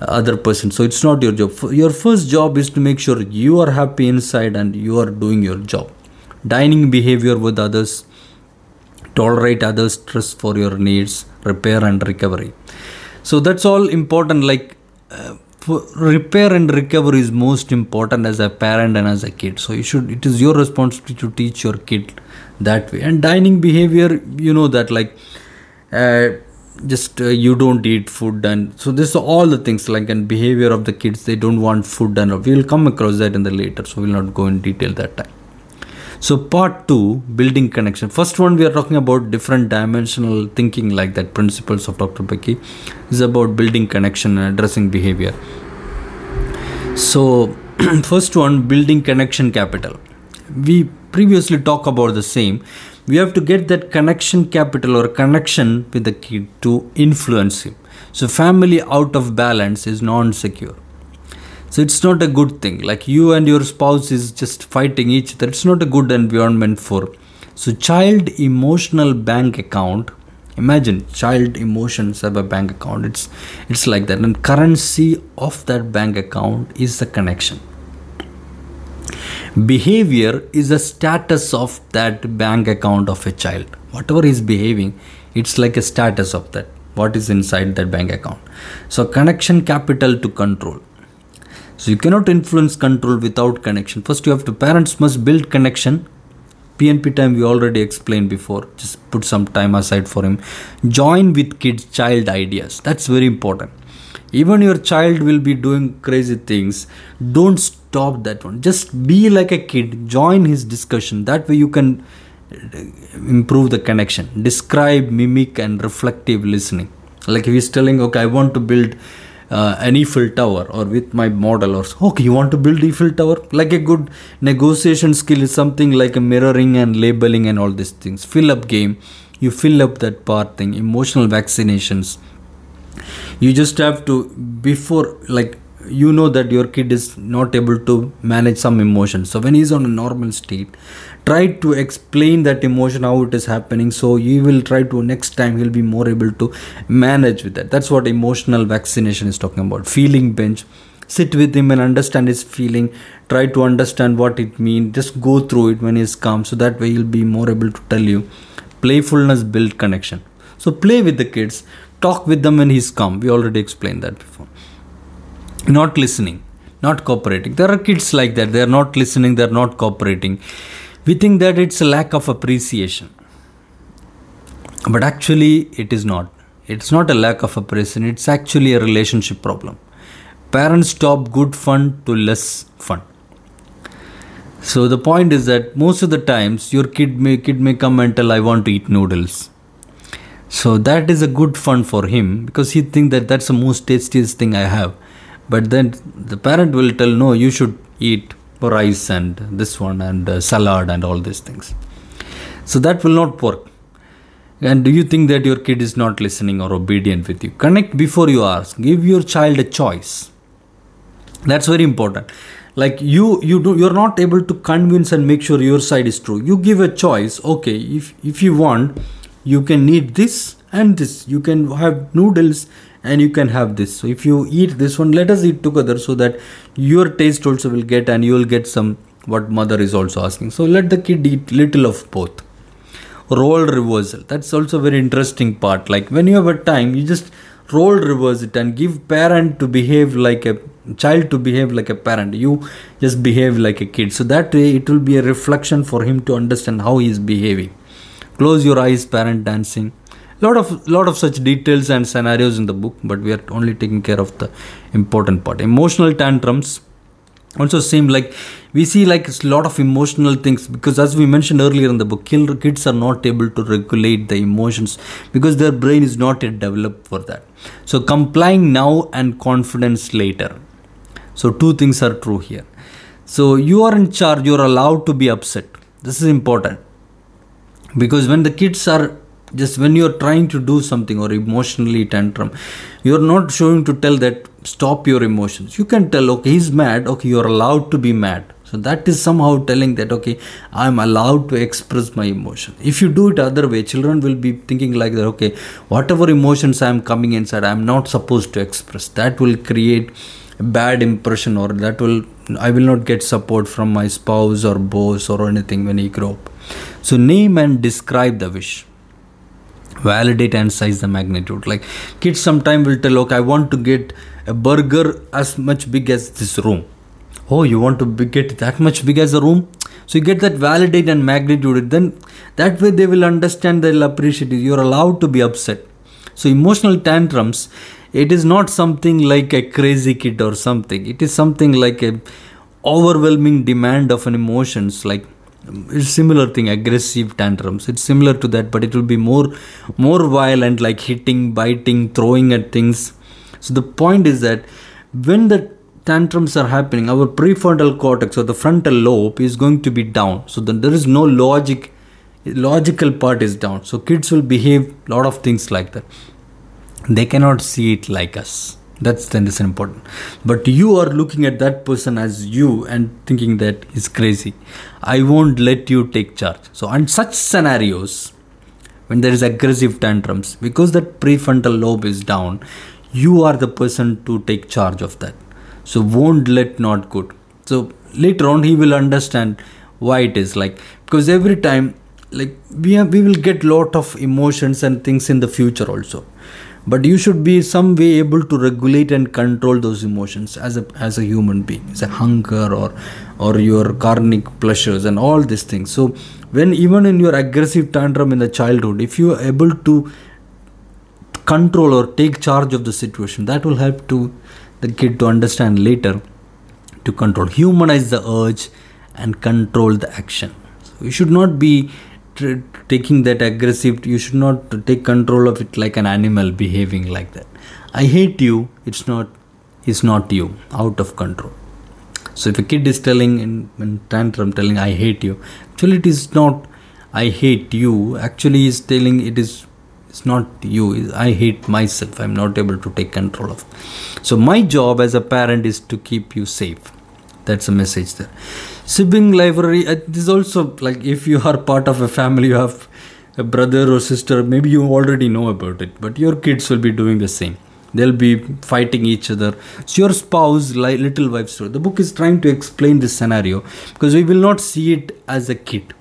other person. So it's not your job. Your first job is to make sure you are happy inside and you are doing your job. Dining behavior with others tolerate others stress for your needs repair and recovery. So that's all important. Like uh, repair and recovery is most important as a parent and as a kid. So you should it is your responsibility to teach your kid that way. And dining behavior you know that like uh, just uh, you don't eat food and so this all the things like and behavior of the kids they don't want food and we will come across that in the later so we'll not go in detail that time. So part 2 building connection. First one we are talking about different dimensional thinking like that principles of dr becky is about building connection and addressing behavior. So first one building connection capital. We previously talked about the same we have to get that connection capital or connection with the kid to influence him. So family out of balance is non-secure. So it's not a good thing. Like you and your spouse is just fighting each other. It's not a good environment for. So child emotional bank account imagine child emotions have a bank account. It's it's like that. And currency of that bank account is the connection behavior is a status of that bank account of a child. Whatever is behaving it's like a status of that. What is inside that bank account. So connection capital to control. So you cannot influence control without connection. First you have to parents must build connection. Pnp time we already explained before. Just put some time aside for him. Join with kids child ideas. That's very important. Even your child will be doing crazy things. Don't stop that one. Just be like a kid. Join his discussion. That way you can uh, improve the connection. Describe mimic and reflective listening. Like if he's telling okay i want to build uh, an Eiffel Tower or with my model or okay you want to build Eiffel Tower? Like a good negotiation skill is something like a mirroring and labeling and all these things. Fill up game. You fill up that part thing. Emotional vaccinations. You just have to before like you know that your kid is not able to manage some emotion so when he's on a normal state try to explain that emotion how it is happening. So you will try to next time he'll be more able to manage with that. That's what emotional vaccination is talking about. Feeling bench sit with him and understand his feeling. Try to understand what it means just go through it when he's calm. So that way he'll be more able to tell you. Playfulness build connection. So play with the kids. Talk with them when he's calm. We already explained that before not listening not cooperating. There are kids like that. They are not listening they are not cooperating. We think that it's a lack of appreciation. But actually it is not. It's not a lack of appreciation. It's actually a relationship problem. Parents stop good fun to less fun. So the point is that most of the times your kid may kid may come and tell i want to eat noodles. So that is a good fun for him because he thinks that that's the most tastiest thing I have. But then the parent will tell, no, you should eat rice and this one and uh, salad and all these things. So that will not work. And do you think that your kid is not listening or obedient with you? Connect before you ask. Give your child a choice. That's very important. Like you, you do, you're not able to convince and make sure your side is true. You give a choice. Okay, if if you want, you can eat this and this you can have noodles and you can have this. So if you eat this one let us eat together so that your taste also will get and you will get some what mother is also asking. So let the kid eat little of both. Role reversal. That's also very interesting part. Like when you have a time you just role reverse it and give parent to behave like a child to behave like a parent. You just behave like a kid. So that way it will be a reflection for him to understand how he is behaving. Close your eyes parent dancing lot of lot of such details and scenarios in the book but we are only taking care of the important part. Emotional tantrums also seem like we see like a lot of emotional things because as we mentioned earlier in the book kids are not able to regulate the emotions because their brain is not yet developed for that. So complying now and confidence later. So two things are true here. So you are in charge you are allowed to be upset. This is important. Because when the kids are just when you're trying to do something or emotionally tantrum you're not showing to tell that stop your emotions. You can tell okay he's mad. Okay you're allowed to be mad. So that is somehow telling that okay i'm allowed to express my emotion. If you do it other way children will be thinking like that okay whatever emotions i'm coming inside i'm not supposed to express. That will create a bad impression or that will i will not get support from my spouse or boss or anything when he grow up. So name and describe the wish. Validate and size the magnitude. Like kids sometimes will tell, okay, I want to get a burger as much big as this room. Oh, you want to get that much big as a room? So you get that validate and magnitude. Then that way they will understand, they'll appreciate. You're allowed to be upset. So emotional tantrums, it is not something like a crazy kid or something. It is something like a overwhelming demand of an emotions like it's similar thing aggressive tantrums. It's similar to that but it will be more more violent like hitting biting throwing at things. So the point is that when the tantrums are happening our prefrontal cortex or the frontal lobe is going to be down. So then there is no logic logical part is down. So kids will behave lot of things like that. They cannot see it like us that's then is important. But you are looking at that person as you and thinking that is crazy. I won't let you take charge. So on such scenarios when there is aggressive tantrums because that prefrontal lobe is down you are the person to take charge of that. So won't let not good so later on he will understand why it is like because every time like we have, we will get lot of emotions and things in the future also but you should be some way able to regulate and control those emotions as a as a human being as a hunger or or your karmic pleasures and all these things. So when even in your aggressive tantrum in the childhood if you are able to control or take charge of the situation that will help to the kid to understand later to control. Humanize the urge and control the action. So you should not be taking that aggressive you should not take control of it like an animal behaving like that. I hate you. It's not it's not you. Out of control. So if a kid is telling in, in tantrum telling i hate you actually it is not i hate you. Actually is telling it is it's not you. I hate myself. I'm not able to take control of. So my job as a parent is to keep you safe. That's a message there sibling rivalry uh, this also like if you are part of a family you have a brother or sister maybe you already know about it but your kids will be doing the same. They'll be fighting each other. It's your spouse like little wife story. The book is trying to explain this scenario because we will not see it as a kid.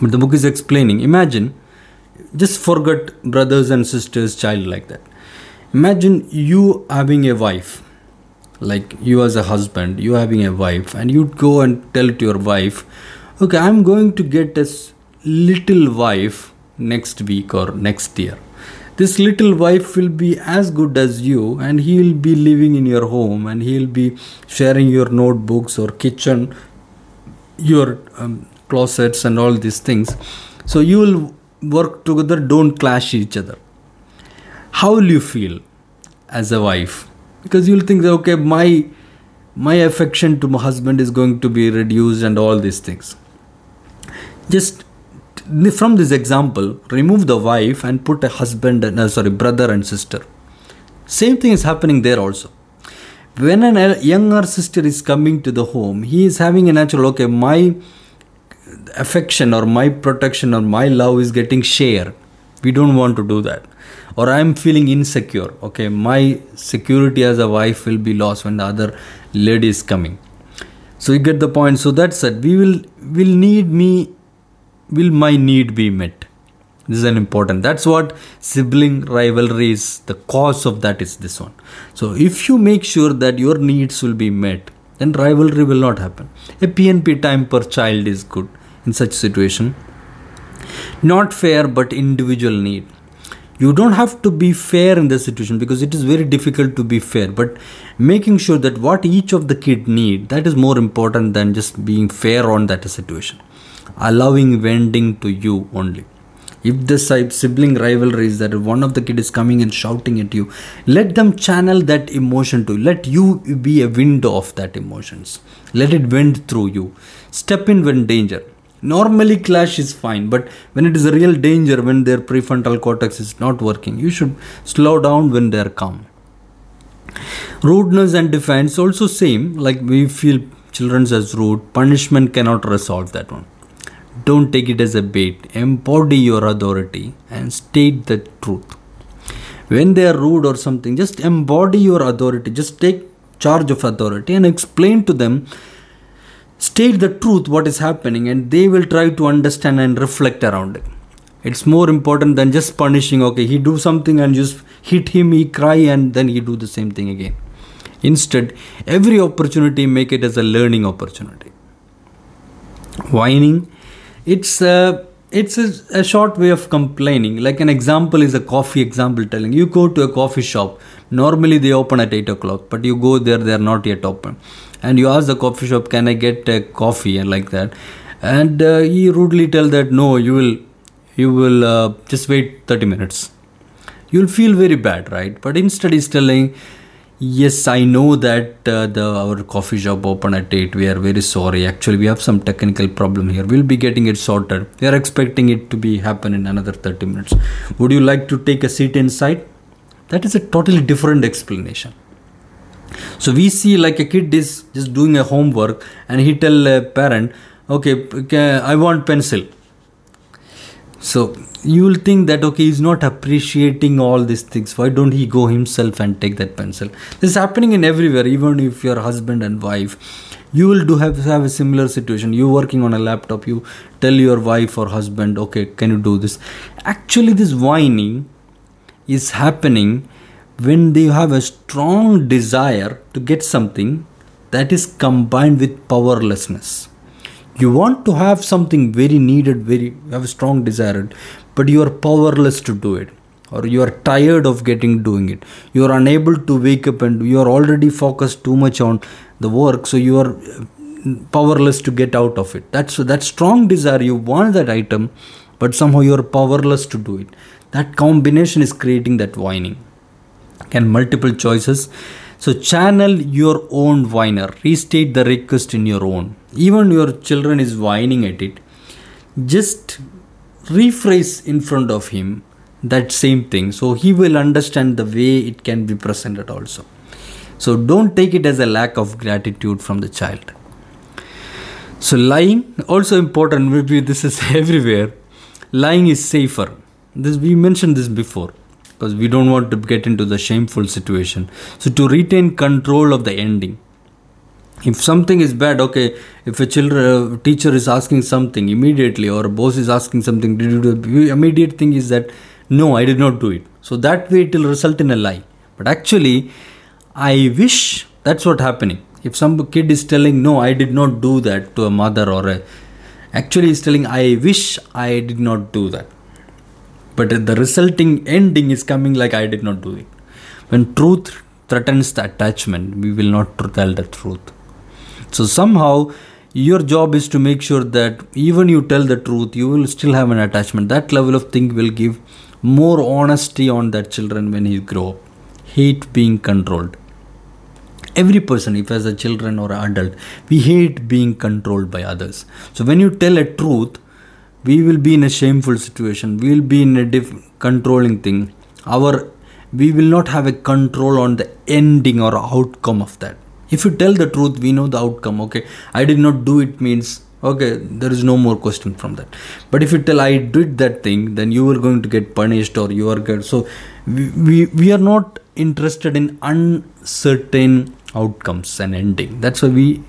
But the book is explaining. Imagine just forget brothers and sisters child like that. Imagine you having a wife like you as a husband you having a wife and you go and tell to your wife okay i'm going to get a little wife next week or next year. This little wife will be as good as you and he'll be living in your home and he'll be sharing your notebooks or kitchen your um, closets and all these things. So you will work together don't clash each other. How will you feel as a wife because you'll think that okay my my affection to my husband is going to be reduced and all these things. Just from this example remove the wife and put a husband and uh, sorry brother and sister. Same thing is happening there also. When a younger sister is coming to the home he is having a natural okay my affection or my protection or my love is getting shared. We don't want to do that or i'm feeling insecure okay my security as a wife will be lost when the other lady is coming. So you get the point. So that's it. We will will need me will my need be met? This is an important. That's what sibling rivalry is. The cause of that is this one. So if you make sure that your needs will be met then rivalry will not happen. A pnp time per child is good in such situation. Not fair but individual need you don't have to be fair in the situation because it is very difficult to be fair but making sure that what each of the kid need that is more important than just being fair on that situation. Allowing vending to you only. If the sibling rivalry is that one of the kid is coming and shouting at you let them channel that emotion to you. let you be a window of that emotions. Let it vent through you. Step in when danger normally clash is fine but when it is a real danger when their prefrontal cortex is not working you should slow down when they are calm. Rudeness and defense also same. Like we feel children as rude. Punishment cannot resolve that one. Don't take it as a bait. Embody your authority and state the truth. When they are rude or something just embody your authority. Just take charge of authority and explain to them state the truth what is happening and they will try to understand and reflect around it. It's more important than just punishing okay he do something and just hit him he cry and then he do the same thing again. Instead every opportunity make it as a learning opportunity. Whining it's a it's a, a, short way of complaining. Like an example is a coffee example telling. You go to a coffee shop normally they open at 8 o'clock but you go there they're not yet open. And you ask the coffee shop can i get a coffee? and like that. And uh, he rudely tell that no you will you will uh, just wait 30 minutes. You'll feel very bad right? But instead he's telling yes i know that uh, the our coffee shop open at 8 we are very sorry. Actually we have some technical problem here. We'll be getting it sorted. We are expecting it to be happen in another 30 minutes. Would you like to take a seat inside that is a totally different explanation. So we see like a kid is just doing a homework and he tell a parent okay i want pencil. So you will think that okay he's not appreciating all these things. Why don't he go himself and take that pencil? This is happening in everywhere even if you're husband and wife. You will do have, have a similar situation. You working on a laptop you tell your wife or husband okay can you do this? Actually this whining is happening when they have a strong desire to get something that is combined with powerlessness. You want to have something very needed very you have a strong desire but you are powerless to do it or you are tired of getting doing it. You are unable to wake up and you are already focused too much on the work so you are uh, powerless to get out of it. That's so that strong desire you want that item but somehow you are powerless to do it that combination is creating that whining. Can multiple choices. So channel your own whiner. Restate the request in your own. Even your children is whining at it. Just rephrase in front of him that same thing. So he will understand the way it can be presented also. So don't take it as a lack of gratitude from the child. So lying also important maybe this is everywhere. Lying is safer this we mentioned this before because we don't want to get into the shameful situation. So to retain control of the ending. If something is bad okay if a children uh, teacher is asking something immediately or a boss is asking something did you do the immediate thing is that no i did not do it. So that way it will result in a lie. But actually i wish that's what happening. If some kid is telling no i did not do that to a mother or a actually is telling i wish i did not do that but the resulting ending is coming like i did not do it. When truth threatens the attachment we will not tell the truth. So somehow your job is to make sure that even you tell the truth you will still have an attachment. That level of thing will give more honesty on that children when he grow up. Hate being controlled. Every person if as a children or adult we hate being controlled by others. So when you tell a truth we will be in a shameful situation. We will be in a diff- controlling thing. Our we will not have a control on the ending or outcome of that. If you tell the truth we know the outcome okay? I did not do it means okay there is no more question from that. But if you tell i did that thing then you are going to get punished or you are good so we, we, we are not interested in uncertain outcomes and ending. That's why we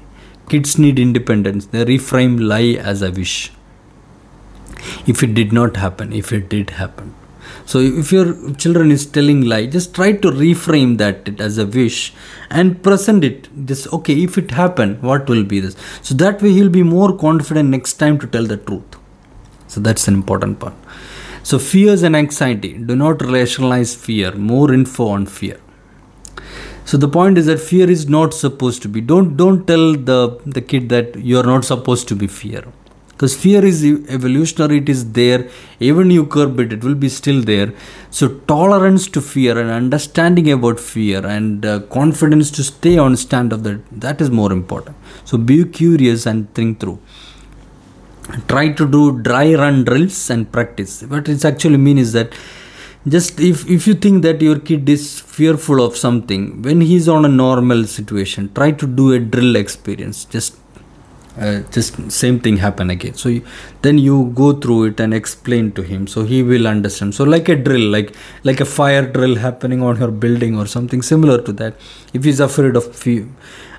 kids need independence. They reframe lie as a wish if it did not happen if it did happen. So if your children is telling lie just try to reframe that as a wish and present it. This okay if it happen what will be this? So that way he'll be more confident next time to tell the truth. So that's an important part. So fears and anxiety. Do not rationalize fear. More info on fear. So the point is that fear is not supposed to be. Don't don't tell the the kid that you are not supposed to be fear because fear is evolutionary it is there. Even you curb it it will be still there. So tolerance to fear and understanding about fear and uh, confidence to stay on stand of that that is more important. So be curious and think through. Try to do dry run drills and practice. What it actually mean is that just if, if you think that your kid is fearful of something when he's on a normal situation try to do a drill experience. Just uh, just same thing happen again. So you, then you go through it and explain to him. So he will understand. So like a drill like like a fire drill happening on your building or something similar to that. If he's afraid of few,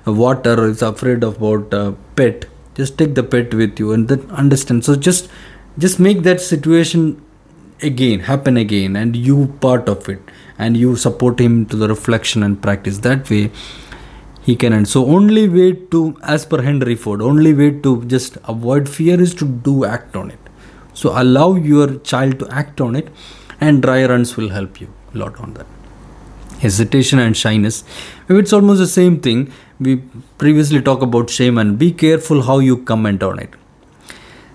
uh, water or is afraid about uh, pet just take the pet with you and then understand. So just just make that situation again happen again and you part of it and you support him to the reflection and practice. That way he can end. So only way to, as per Henry Ford, only way to just avoid fear is to do act on it. So allow your child to act on it, and dry runs will help you a lot on that. Hesitation and shyness, it's almost the same thing. We previously talked about shame and be careful how you comment on it.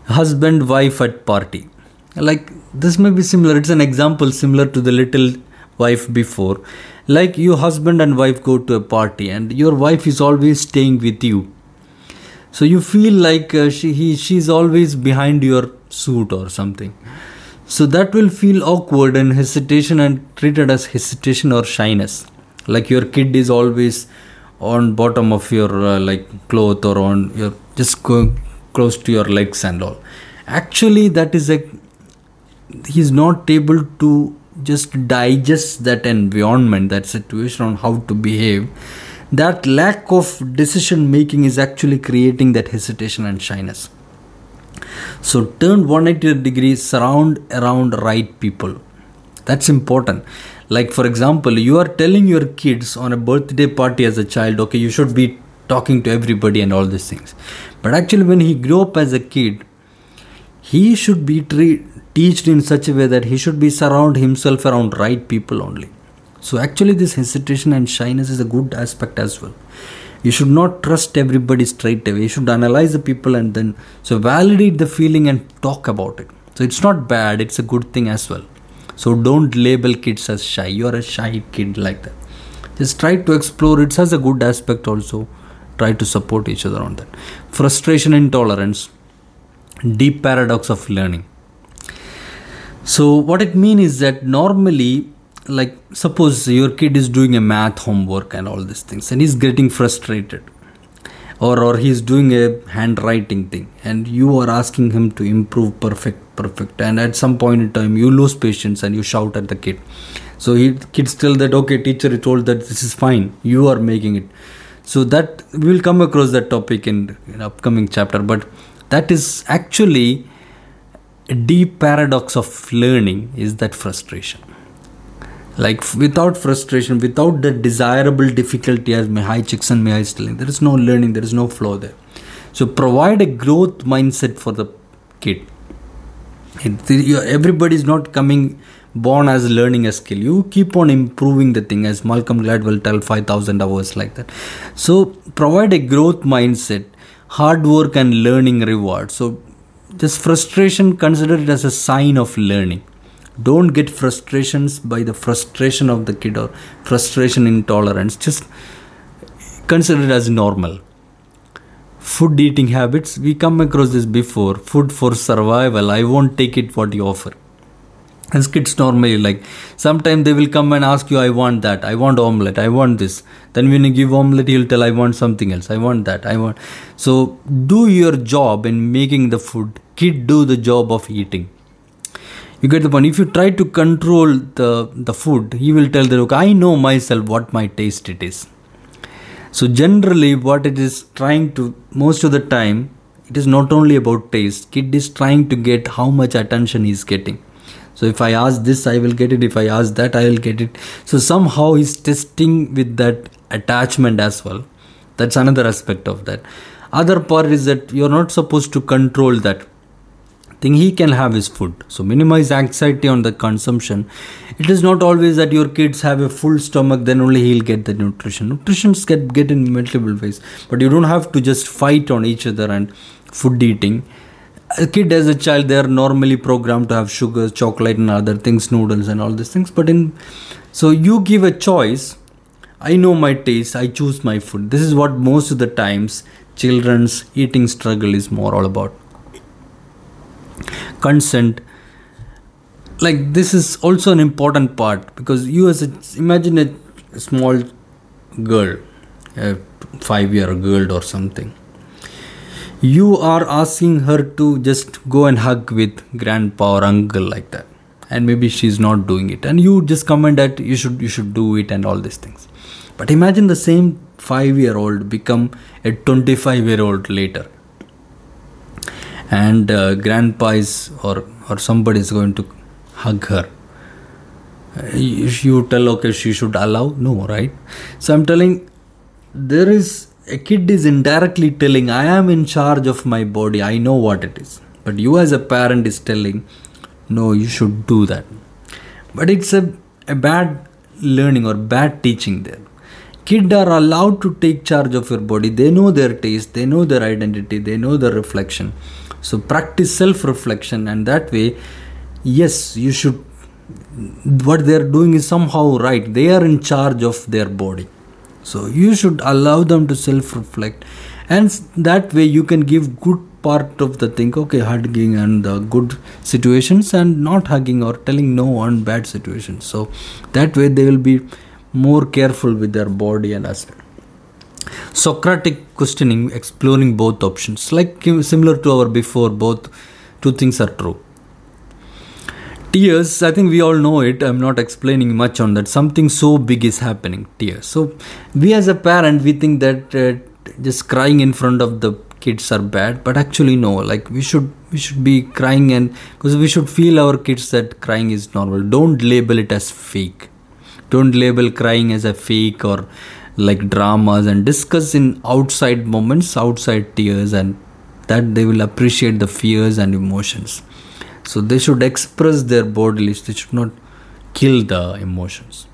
Husband, wife at party, like this may be similar. It's an example similar to the little wife before like your husband and wife go to a party and your wife is always staying with you. So you feel like uh, she he, she's always behind your suit or something. So that will feel awkward and hesitation and treated as hesitation or shyness. Like your kid is always on bottom of your uh, like cloth or on your just going close to your legs and all. Actually that is a he's not able to just digest that environment that situation on how to behave that lack of decision making is actually creating that hesitation and shyness. So turn 180 degrees surround around right people. That's important. Like for example you are telling your kids on a birthday party as a child okay you should be talking to everybody and all these things. But actually when he grew up as a kid he should be tre- taught in such a way that he should be surround himself around right people only. So actually this hesitation and shyness is a good aspect as well. You should not trust everybody straight away. You should analyze the people and then so validate the feeling and talk about it. So it's not bad it's a good thing as well. So don't label kids as shy. You're a shy kid like that. Just try to explore it has a good aspect also. Try to support each other on that. Frustration intolerance. Deep paradox of learning so what it means is that normally like suppose your kid is doing a math homework and all these things and he's getting frustrated or or he's doing a handwriting thing and you are asking him to improve perfect perfect and at some point in time you lose patience and you shout at the kid. So he kids tell that okay teacher told that this is fine. You are making it. So that we will come across that topic in, in upcoming chapter but that is actually deep paradox of learning is that frustration. Like without frustration without the desirable difficulty as Mihaly Csikszentmihalyi is telling there is no learning there is no flow there. So provide a growth mindset for the kid. Everybody is not coming born as learning a skill. You keep on improving the thing as malcolm gladwell tell 5000 hours like that. So provide a growth mindset hard work and learning reward. So this frustration consider it as a sign of learning. Don't get frustrations by the frustration of the kid or frustration intolerance. Just consider it as normal. Food eating habits we come across this before. Food for survival i won't take it what you offer. As kids normally like sometimes they will come and ask you i want that i want omelette i want this. Then when you give omelette he'll tell i want something else i want that i want. So do your job in making the food kid do the job of eating. You get the point. If you try to control the the food he will tell the okay i know myself what my taste it is. So generally what it is trying to most of the time it is not only about taste. Kid is trying to get how much attention he is getting. So if i ask this i will get it. If i ask that i will get it. So somehow he's testing with that attachment as well. That's another aspect of that. Other part is that you're not supposed to control that thing he can have his food. So minimize anxiety on the consumption. It is not always that your kids have a full stomach then only he'll get the nutrition. Nutrition get get in multiple ways but you don't have to just fight on each other and food eating. A kid as a child they are normally programmed to have sugar chocolate and other things noodles and all these things but in so you give a choice. I know my taste i choose my food. This is what most of the times children's eating struggle is more all about consent. Like this is also an important part because you as a imagine a small girl a five year old girl or something. You are asking her to just go and hug with grandpa or uncle like that. And maybe she's not doing it. And you just comment that you should you should do it and all these things. But imagine the same 5 year old become a 25 year old later and uh, grandpa is or or somebody is going to hug her. You, you tell okay she should allow no right? So i'm telling there is a kid is indirectly telling i am in charge of my body i know what it is. But you as a parent is telling no you should do that. But it's a, a bad learning or bad teaching there. Kids are allowed to take charge of your body. They know their taste they know their identity they know their reflection so practice self reflection and that way yes you should what they are doing is somehow right. They are in charge of their body. So you should allow them to self reflect and that way you can give good part of the thing okay hugging and the good situations and not hugging or telling no on bad situations. So that way they will be more careful with their body and as Socratic questioning, exploring both options, like similar to our before, both two things are true. tears i think we all know it i'm not explaining much on that. Something so big is happening tears. So we as a parent we think that uh, just crying in front of the kids are bad but actually no like we should we should be crying and because we should feel our kids that crying is normal. Don't label it as fake. Don't label crying as a fake or like dramas and discuss in outside moments outside tears and that they will appreciate the fears and emotions. So they should express their bodily they should not kill the emotions.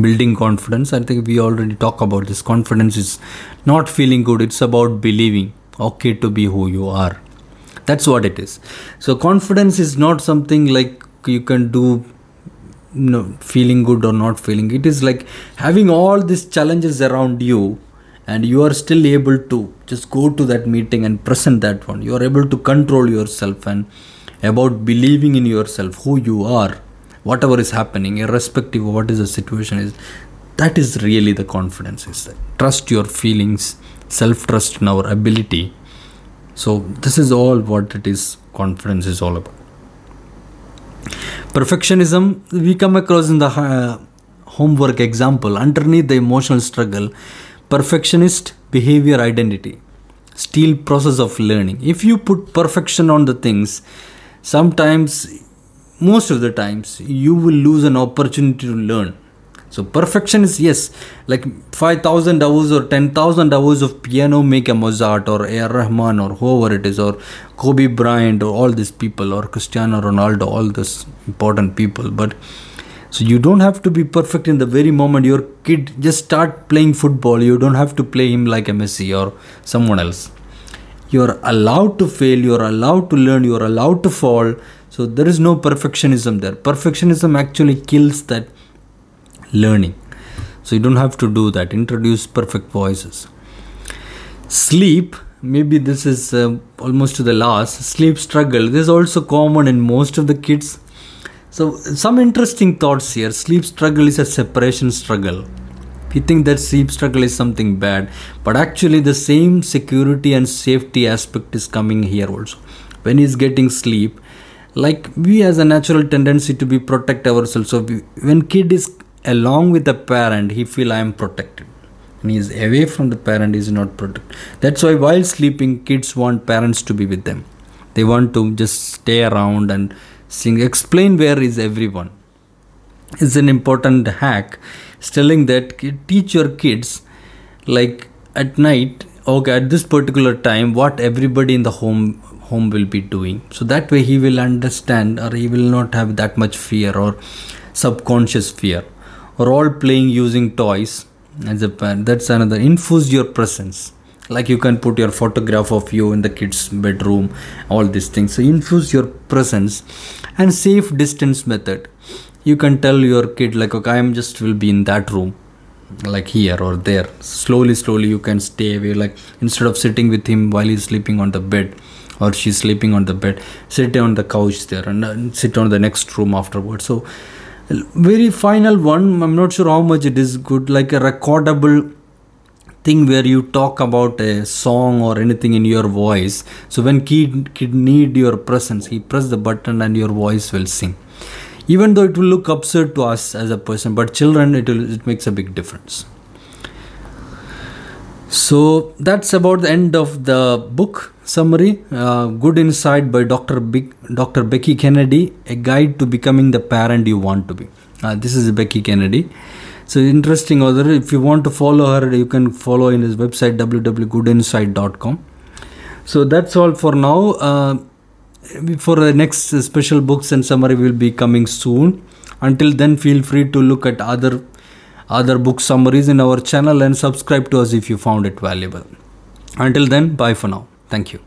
Building confidence. I think we already talk about this. Confidence is not feeling good. It's about believing. Okay to be who you are. That's what it is. So confidence is not something like you can do know, feeling good or not feeling it is like having all these challenges around you and you are still able to just go to that meeting and present that one. You are able to control yourself and about believing in yourself who you are whatever is happening irrespective of what is the situation is that is really the confidence is that trust your feelings self trust in our ability. So this is all what it is confidence is all about perfectionism we come across in the uh, homework example. Underneath the emotional struggle perfectionist behavior identity. Still process of learning. If you put perfection on the things sometimes most of the times you will lose an opportunity to learn so perfection is yes. Like 5000 hours or 10000 hours of piano make a mozart or a rahman or whoever it is or kobe bryant or all these people or cristiano ronaldo all these important people. But so you don't have to be perfect in the very moment. Your kid just start playing football. You don't have to play him like a messi or someone else. You're allowed to fail. You're allowed to learn. You're allowed to fall. So there is no perfectionism there. Perfectionism actually kills that learning. So you don't have to do that. Introduce perfect voices. Sleep maybe this is uh, almost to the last. Sleep struggle this is also common in most of the kids. So some interesting thoughts here. Sleep struggle is a separation struggle. We think that sleep struggle is something bad but actually the same security and safety aspect is coming here also. When he's getting sleep like we has a natural tendency to be protect ourselves. So we, when kid is along with the parent he feel i am protected. And he is away from the parent he is not protected. That's why while sleeping kids want parents to be with them. They want to just stay around and sing explain where is everyone. It's an important hack it's telling that teach your kids like at night okay at this particular time what everybody in the home home will be doing. So that way he will understand or he will not have that much fear or subconscious fear all playing using toys. A parent that's another infuse your presence. Like you can put your photograph of you in the kids bedroom all these things. So infuse your presence and safe distance method. You can tell your kid like okay i am just will be in that room like here or there. Slowly slowly you can stay away like instead of sitting with him while he's sleeping on the bed or she's sleeping on the bed sit on the couch there and sit on the next room afterwards. So very final one i'm not sure how much it is good like a recordable thing where you talk about a song or anything in your voice. So when kid kid need your presence he press the button and your voice will sing. Even though it will look absurd to us as a person but children it will it makes a big difference so that's about the end of the book summary. Uh, good inside by dr dr becky kennedy a guide to becoming the parent you want to be. Uh, this is becky kennedy. So interesting author. If you want to follow her you can follow in his website www.goodinside.com so that's all for now. Uh, for the next special books and summary will be coming soon. Until then feel free to look at other other book summaries in our channel and subscribe to us if you found it valuable. Until then bye for now. Thank you